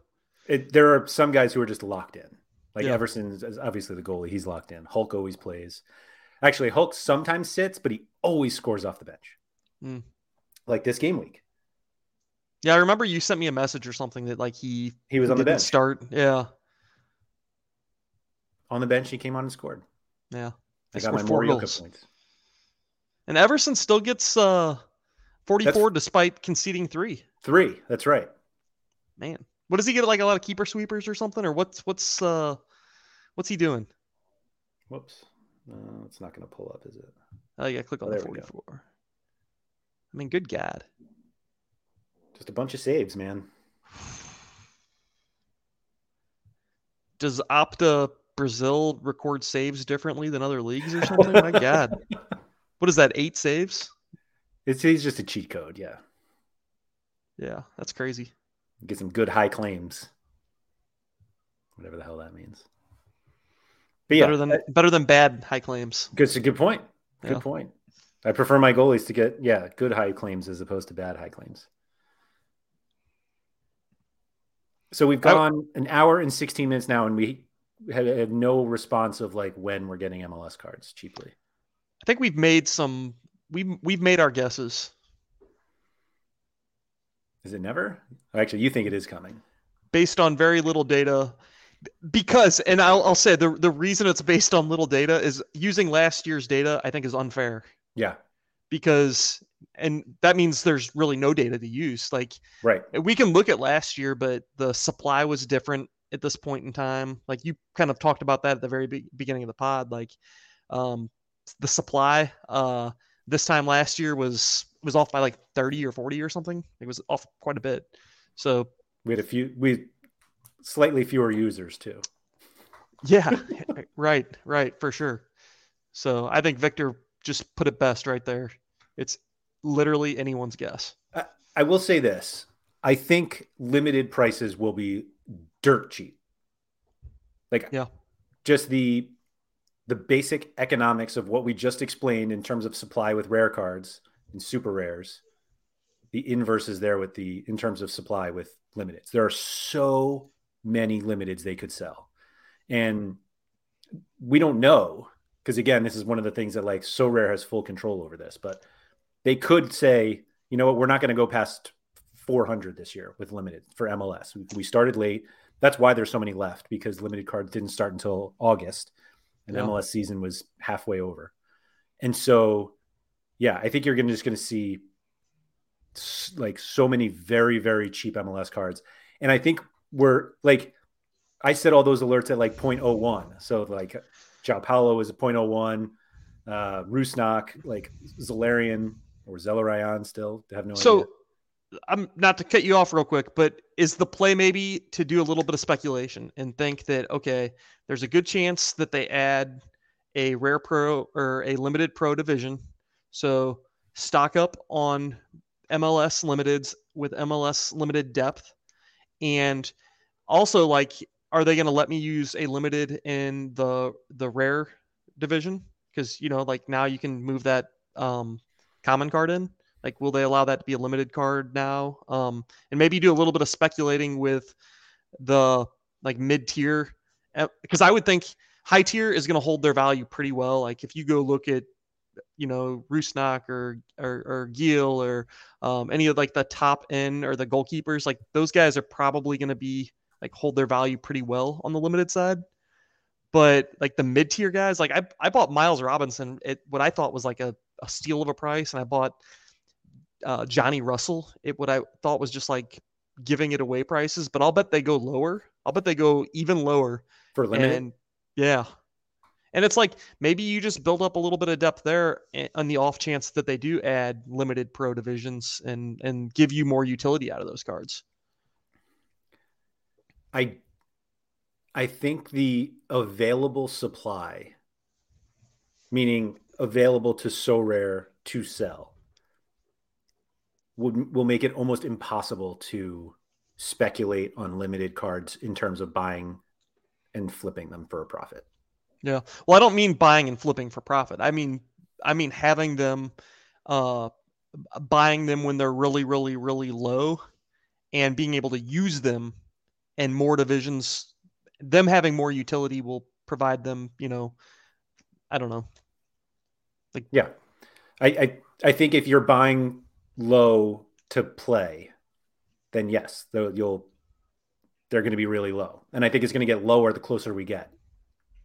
It, there are some guys who are just locked in. Like Yeah. Everson is obviously the goalie; he's locked in. Hulk always plays. Actually, Hulk sometimes sits, but he always scores off the bench. Mm. Like this game week, Yeah, I remember you sent me a message or something that like he he was on the bench. start. Yeah. On the bench, he came on and scored. Yeah. I He got my four Morioka goals. points. And Everson still gets uh 44 despite conceding 3. Three. That's right. Man. What does he get like a lot of keeper sweepers or something or what's what's uh what's he doing? Whoops. No, it's not going to pull up, is it? Oh yeah, click on Oh, the there we go. 44. I mean, good God. Just a bunch of saves, man. Does Opta Brazil record saves differently than other leagues or something? My God. What is that? Eight saves? It's he's just a cheat code. Yeah, Yeah, that's crazy. get some good high claims. Whatever the hell that means. But yeah, better than better than bad high claims. Good, good point. Good Yeah. point. I prefer my goalies to get yeah good high claims as opposed to bad high claims. So we've I- gone an hour and sixteen minutes now, and we have, have no response of like when we're getting MLS cards cheaply. I think we've made some we we've made our guesses. Is it never? Actually, you think it is coming? based on very little data because and I'll, I'll say the the reason it's based on little data is using last year's data i think is unfair Yeah, because and that means there's really no data to use. Like right, we can look at last year, but the supply was different at this point in time. Like you kind of talked about that at the very be- beginning of the pod. Like um, the supply uh, this time last year was was off by like 30 or 40 or something. It was off quite a bit. So we had a few we slightly fewer users too. Yeah, right, right, for sure. So I think Victor just put it best right there. It's literally anyone's guess. I, I will say this. I think limited prices will be dirt cheap. Like yeah. just the the basic economics of what we just explained in terms of supply with rare cards and super rares. The inverse is there with the in terms of supply with limiteds. There are so many limiteds they could sell. And we don't know because again, this is one of the things that like Sorare has full control over this, but they could say, you know what, we're not going to go past 400 this year with limited for MLS. We started late. That's why there's so many left because limited cards didn't start until August and yeah. MLS season was halfway over. And so, yeah, I think you're gonna, just going to see like so many very, very cheap MLS cards. And I think we're like, I set all those alerts at like 0.01. So like João Paulo is a 0.01. Uh, Rusnak, like Zelarayan or Zelarayan still have no so, idea. I'm not to cut you off real quick, but is the play maybe to do a little bit of speculation and think that okay, there's a good chance that they add a rare pro or a limited pro division. So stock up on MLS limiteds with MLS limited depth. And also like are they going to let me use a limited in the the rare division because you know like now you can move that um common card in like, will they allow that to be a limited card now? Um, and maybe do a little bit of speculating with the like mid tier, because I would think high tier is going to hold their value pretty well. Like, if you go look at, you know, Rusnak or or, or Gil or um, any of like the top end or the goalkeepers, like those guys are probably going to be like hold their value pretty well on the limited side. But like the mid tier guys, like I, I bought Miles Robinson at what I thought was like a, a steal of a price, and I bought uh, Johnny Russell it what I thought was just like giving it away prices, but I'll bet they go lower. I'll bet they go even lower for limited. And, yeah, and it's like maybe you just build up a little bit of depth there eh, on the off chance that they do add limited pro divisions and and give you more utility out of those cards. I I think the available supply, meaning available to Sorare to sell, would will make it almost impossible to speculate on limited cards in terms of buying and flipping them for a profit. Yeah. Well, I don't mean buying and flipping for profit. I mean I mean having them uh buying them when they're really really really low and being able to use them and more divisions them having more utility will provide them, you know, I don't know. Like Yeah. I I, I think if you're buying low to play, then yes, you'll they're going to be really low, and I think it's going to get lower the closer we get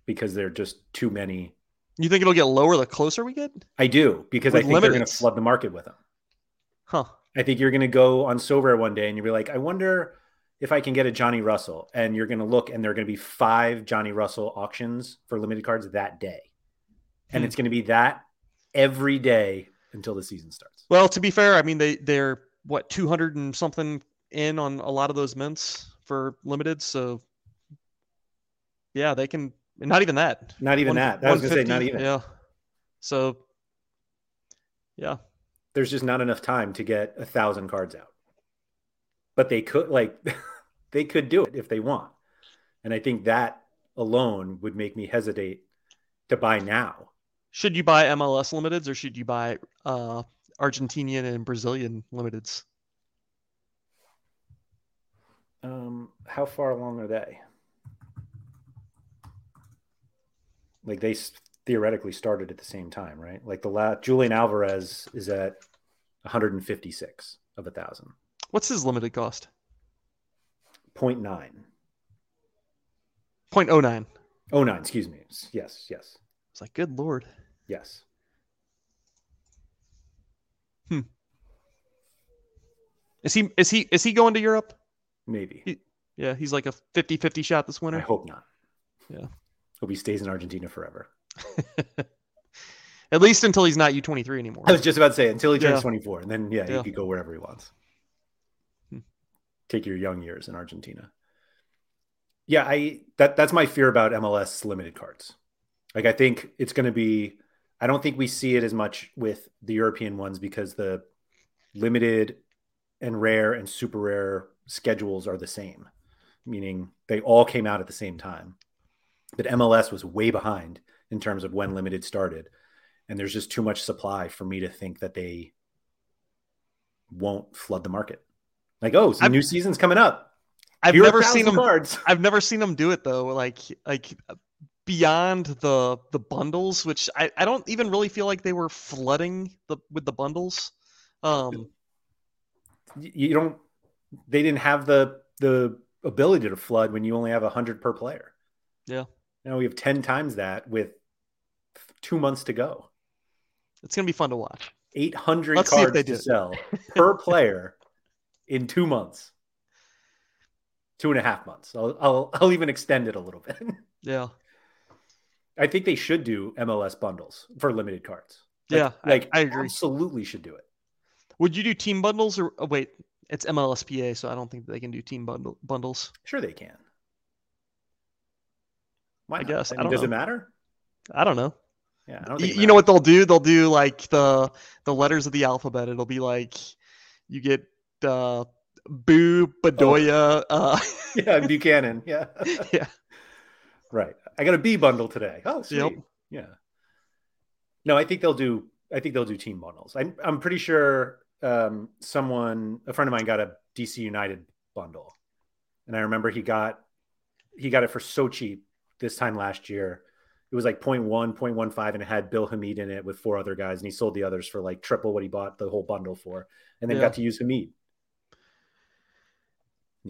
because there are just too many. You think it'll get lower the closer we get? I do because With I think limited. they're going to flood the market with them. Huh. I think you're going to go on Sorare one day and you'll be like, I wonder if I can get a Johnny Russell, and you're going to look and there are going to be five Johnny Russell auctions for limited cards that day, and hmm. it's going to be that every day until the season starts. Well, to be fair, I mean they they're what 200 and something in on a lot of those mints for limited, so yeah, they can not even that. Not even One, that. I was going to say not even. Yeah. So yeah. There's just not enough time to get a thousand cards out. But they could like they could do it if they want. And I think that alone would make me hesitate to buy now should you buy MLS limiteds or should you buy uh, Argentinian and Brazilian limiteds? Um, how far along are they? Like they theoretically started at the same time, right? Like the last Julian Alvarez is at 156 of a thousand. What's his limited cost? 0.9. 0.09. 09, excuse me. Yes, yes. It's like, good lord. Yes. Hmm. Is he is he is he going to Europe? Maybe. He, yeah, he's like a 50-50 shot this winter. I hope not. Yeah. Hope he stays in Argentina forever. At least until he's not U twenty three anymore. I was just about to say until he turns yeah. twenty four, and then yeah, yeah, he could go wherever he wants. Hmm. Take your young years in Argentina. Yeah, I that that's my fear about MLS limited cards. Like I think it's going to be I don't think we see it as much with the European ones because the limited and rare and super rare schedules are the same, meaning they all came out at the same time. But MLS was way behind in terms of when limited started and there's just too much supply for me to think that they won't flood the market. Like, oh, some I've- new season's coming up. I've Here never seen him cards. I've never seen them do it though. Like like beyond the the bundles, which I, I don't even really feel like they were flooding the with the bundles. Um You don't. They didn't have the the ability to flood when you only have hundred per player. Yeah. Now we have ten times that with two months to go. it's gonna be fun to watch. Eight hundred Let's see if cards to sell per player in two months. Two and a half months. I'll, I'll I'll even extend it a little bit. Yeah. I think they should do MLS bundles for limited cards. Like- Yeah, like I agree. Absolutely should do it. Would you do team bundles or oh, wait, it's MLSPA, so I don't think they can do team bundle bundles. Sure, they can. Why I not? guess. I mean, don't does it matter? I don't know. Yeah, I don't Y- think it you know what they'll do? They'll do like the the letters of the alphabet. It'll be like you get uh Bou, Bedoya, uh Yeah, Buchanan. Yeah. yeah. Right. I got a B bundle today. Oh, sweet. Yep. Yeah. No, I think they'll do. I think they'll do team bundles. I'm. I'm pretty sure um, someone, a friend of mine, got a DC United bundle, and I remember he got he got it for so cheap this time last year. It was like 0.1, 0.15, and it had Bill Hamid in it with four other guys, and he sold the others for like triple what he bought the whole bundle for, and then Yeah. got to use Hamid.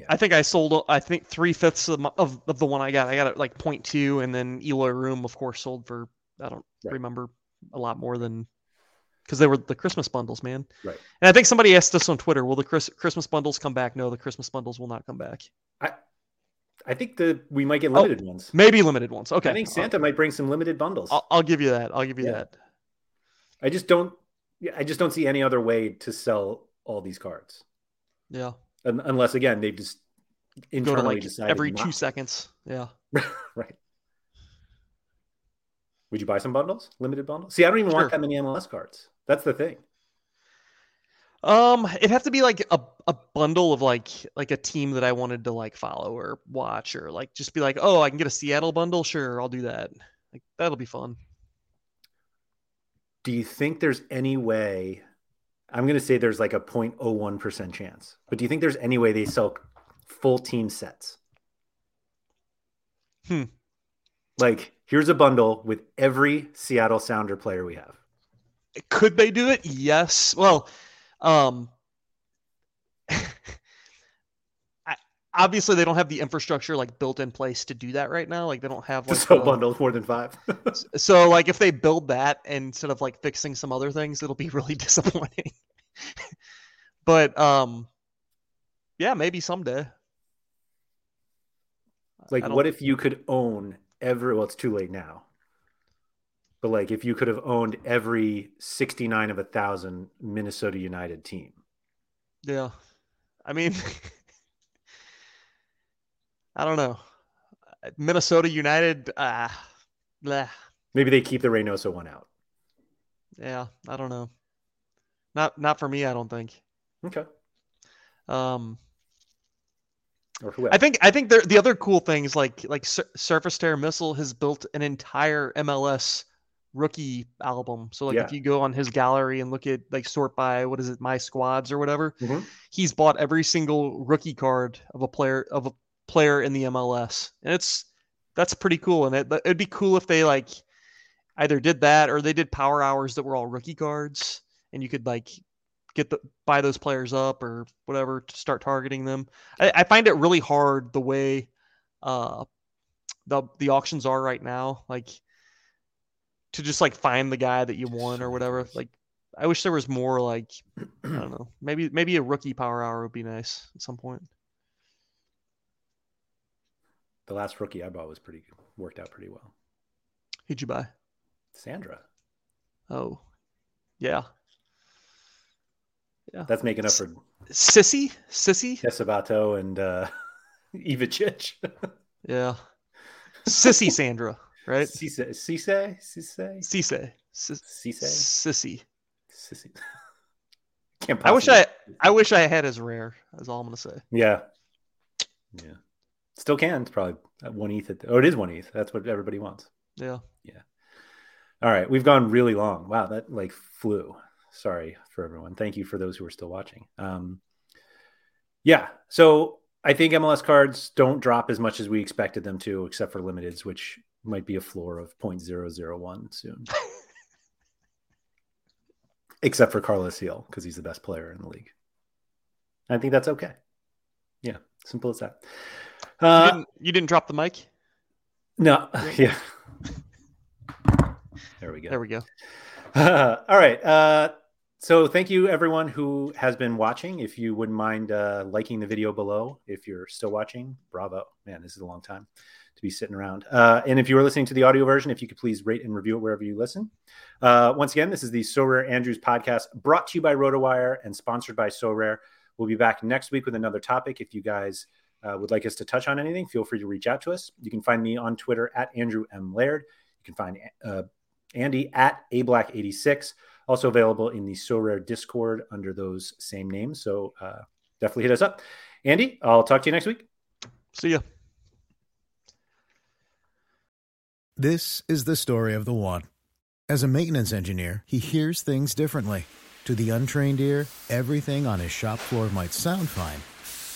I think I sold uh, I think three fifths of, of of the one I got. I got it like 0.2 and then Eloy Room of course sold for I don't Right. remember a lot more than because they were the Christmas bundles, man. Right. And I think somebody asked us on Twitter, will the Chris, Christmas bundles come back? No, the Christmas bundles will not come back. I I think that we might get Oh, limited ones. Maybe limited ones. Okay. I think Santa might bring some limited bundles. I'll, I'll give you that. I'll give you Yeah. that. I just don't. Yeah, I just don't see any other way to sell all these cards, Yeah. Un- unless again they just Go to internally like decided every not two seconds. Yeah. right. Would you buy some bundles, limited bundles? See, I don't even Sure. want that many MLS cards. That's the thing. Um, it'd have to be like a, a bundle of like like a team that I wanted to like follow or watch or like just be like, oh, I can get a Seattle bundle. Sure, I'll do that. Like that'll be fun. Do you think there's any way? I'm going to say there's like a 0.01 percent chance, but do you think there's any way they sell full team sets? Hmm. Like, here's a bundle with every Seattle Sounder player we have. Could they do it? Yes. Well, um, obviously they don't have the infrastructure like built in place to do that right now. Like they don't have like sell the- bundles more than five. So like if they build that instead of like fixing some other things, it'll be really disappointing. but um yeah, maybe someday. like, what if you could own every? Well, it's too late now. But like, if you could have owned every 69 of a thousand Minnesota United team, Yeah. I mean I don't know. Minnesota United ah blah. maybe they keep the Reynoso one out. Yeah, I don't know. Not not for me, I don't think. Okay. Um Or whoever. I think I think the the other cool things like like Sur- Surface Terror Missile has built an entire MLS rookie album. So like if you go on his gallery and look at like sort by what is it, my squads or whatever, Mhm. he's bought every single rookie card of a player of a player in the MLS, and it's that's pretty cool. And it it'd be cool if they like either did that or they did power hours that were all rookie cards, and you could like get the buy those players up or whatever to start targeting them. I, I find it really hard the way uh the the auctions are right now, like to just like find the guy that you want or whatever. Like I wish there was more like I don't know. Maybe maybe a rookie power hour would be nice at some point. The last rookie I bought was pretty worked out pretty well. Who'd you buy? Sandra. Oh, yeah. Yeah. That's making up for Sissy, Sissy, Sabato and uh, Ivacic. yeah, Sissy Sandra, right? Cisse, Cisse, Cisse, Cisse, Cisse, Sissy. Sissy. Can't I wish I, I wish I had as rare. That's all I'm gonna say. Yeah, yeah. Still can. It's probably one ETH. At, oh, it is one ETH. That's what everybody wants. Yeah. Yeah. All right, we've gone really long. Wow, that like flew. Sorry for everyone. Thank you for those who are still watching. Um, yeah, so I think MLS cards don't drop as much as we expected them to, except for limiteds, which might be a floor of 0.001 soon. except for Carlos Gil, because he's the best player in the league. I think that's okay. Yeah, simple as that. Uh, you, didn't, you didn't drop the mic? No. Yeah. There we go. There we go. Uh, all right. Uh, so thank you everyone who has been watching. If you wouldn't mind uh, liking the video below, if you're still watching, bravo, man, this is a long time to be sitting around. Uh, and if you are listening to the audio version, if you could please rate and review it wherever you listen. Uh, once again, this is the Sorare Andrews podcast brought to you by RotoWire and sponsored by Sorare. We'll be back next week with another topic. If you guys uh, would like us to touch on anything, feel free to reach out to us. You can find me on Twitter at Andrew M. Laird. You can find uh, Andy at ablack86. Also available in the Sorare Discord under those same names. So uh, definitely hit us up. Andy, I'll talk to you next week. See ya. This is the story of the one. As a maintenance engineer, he hears things differently. To the untrained ear, everything on his shop floor might sound fine,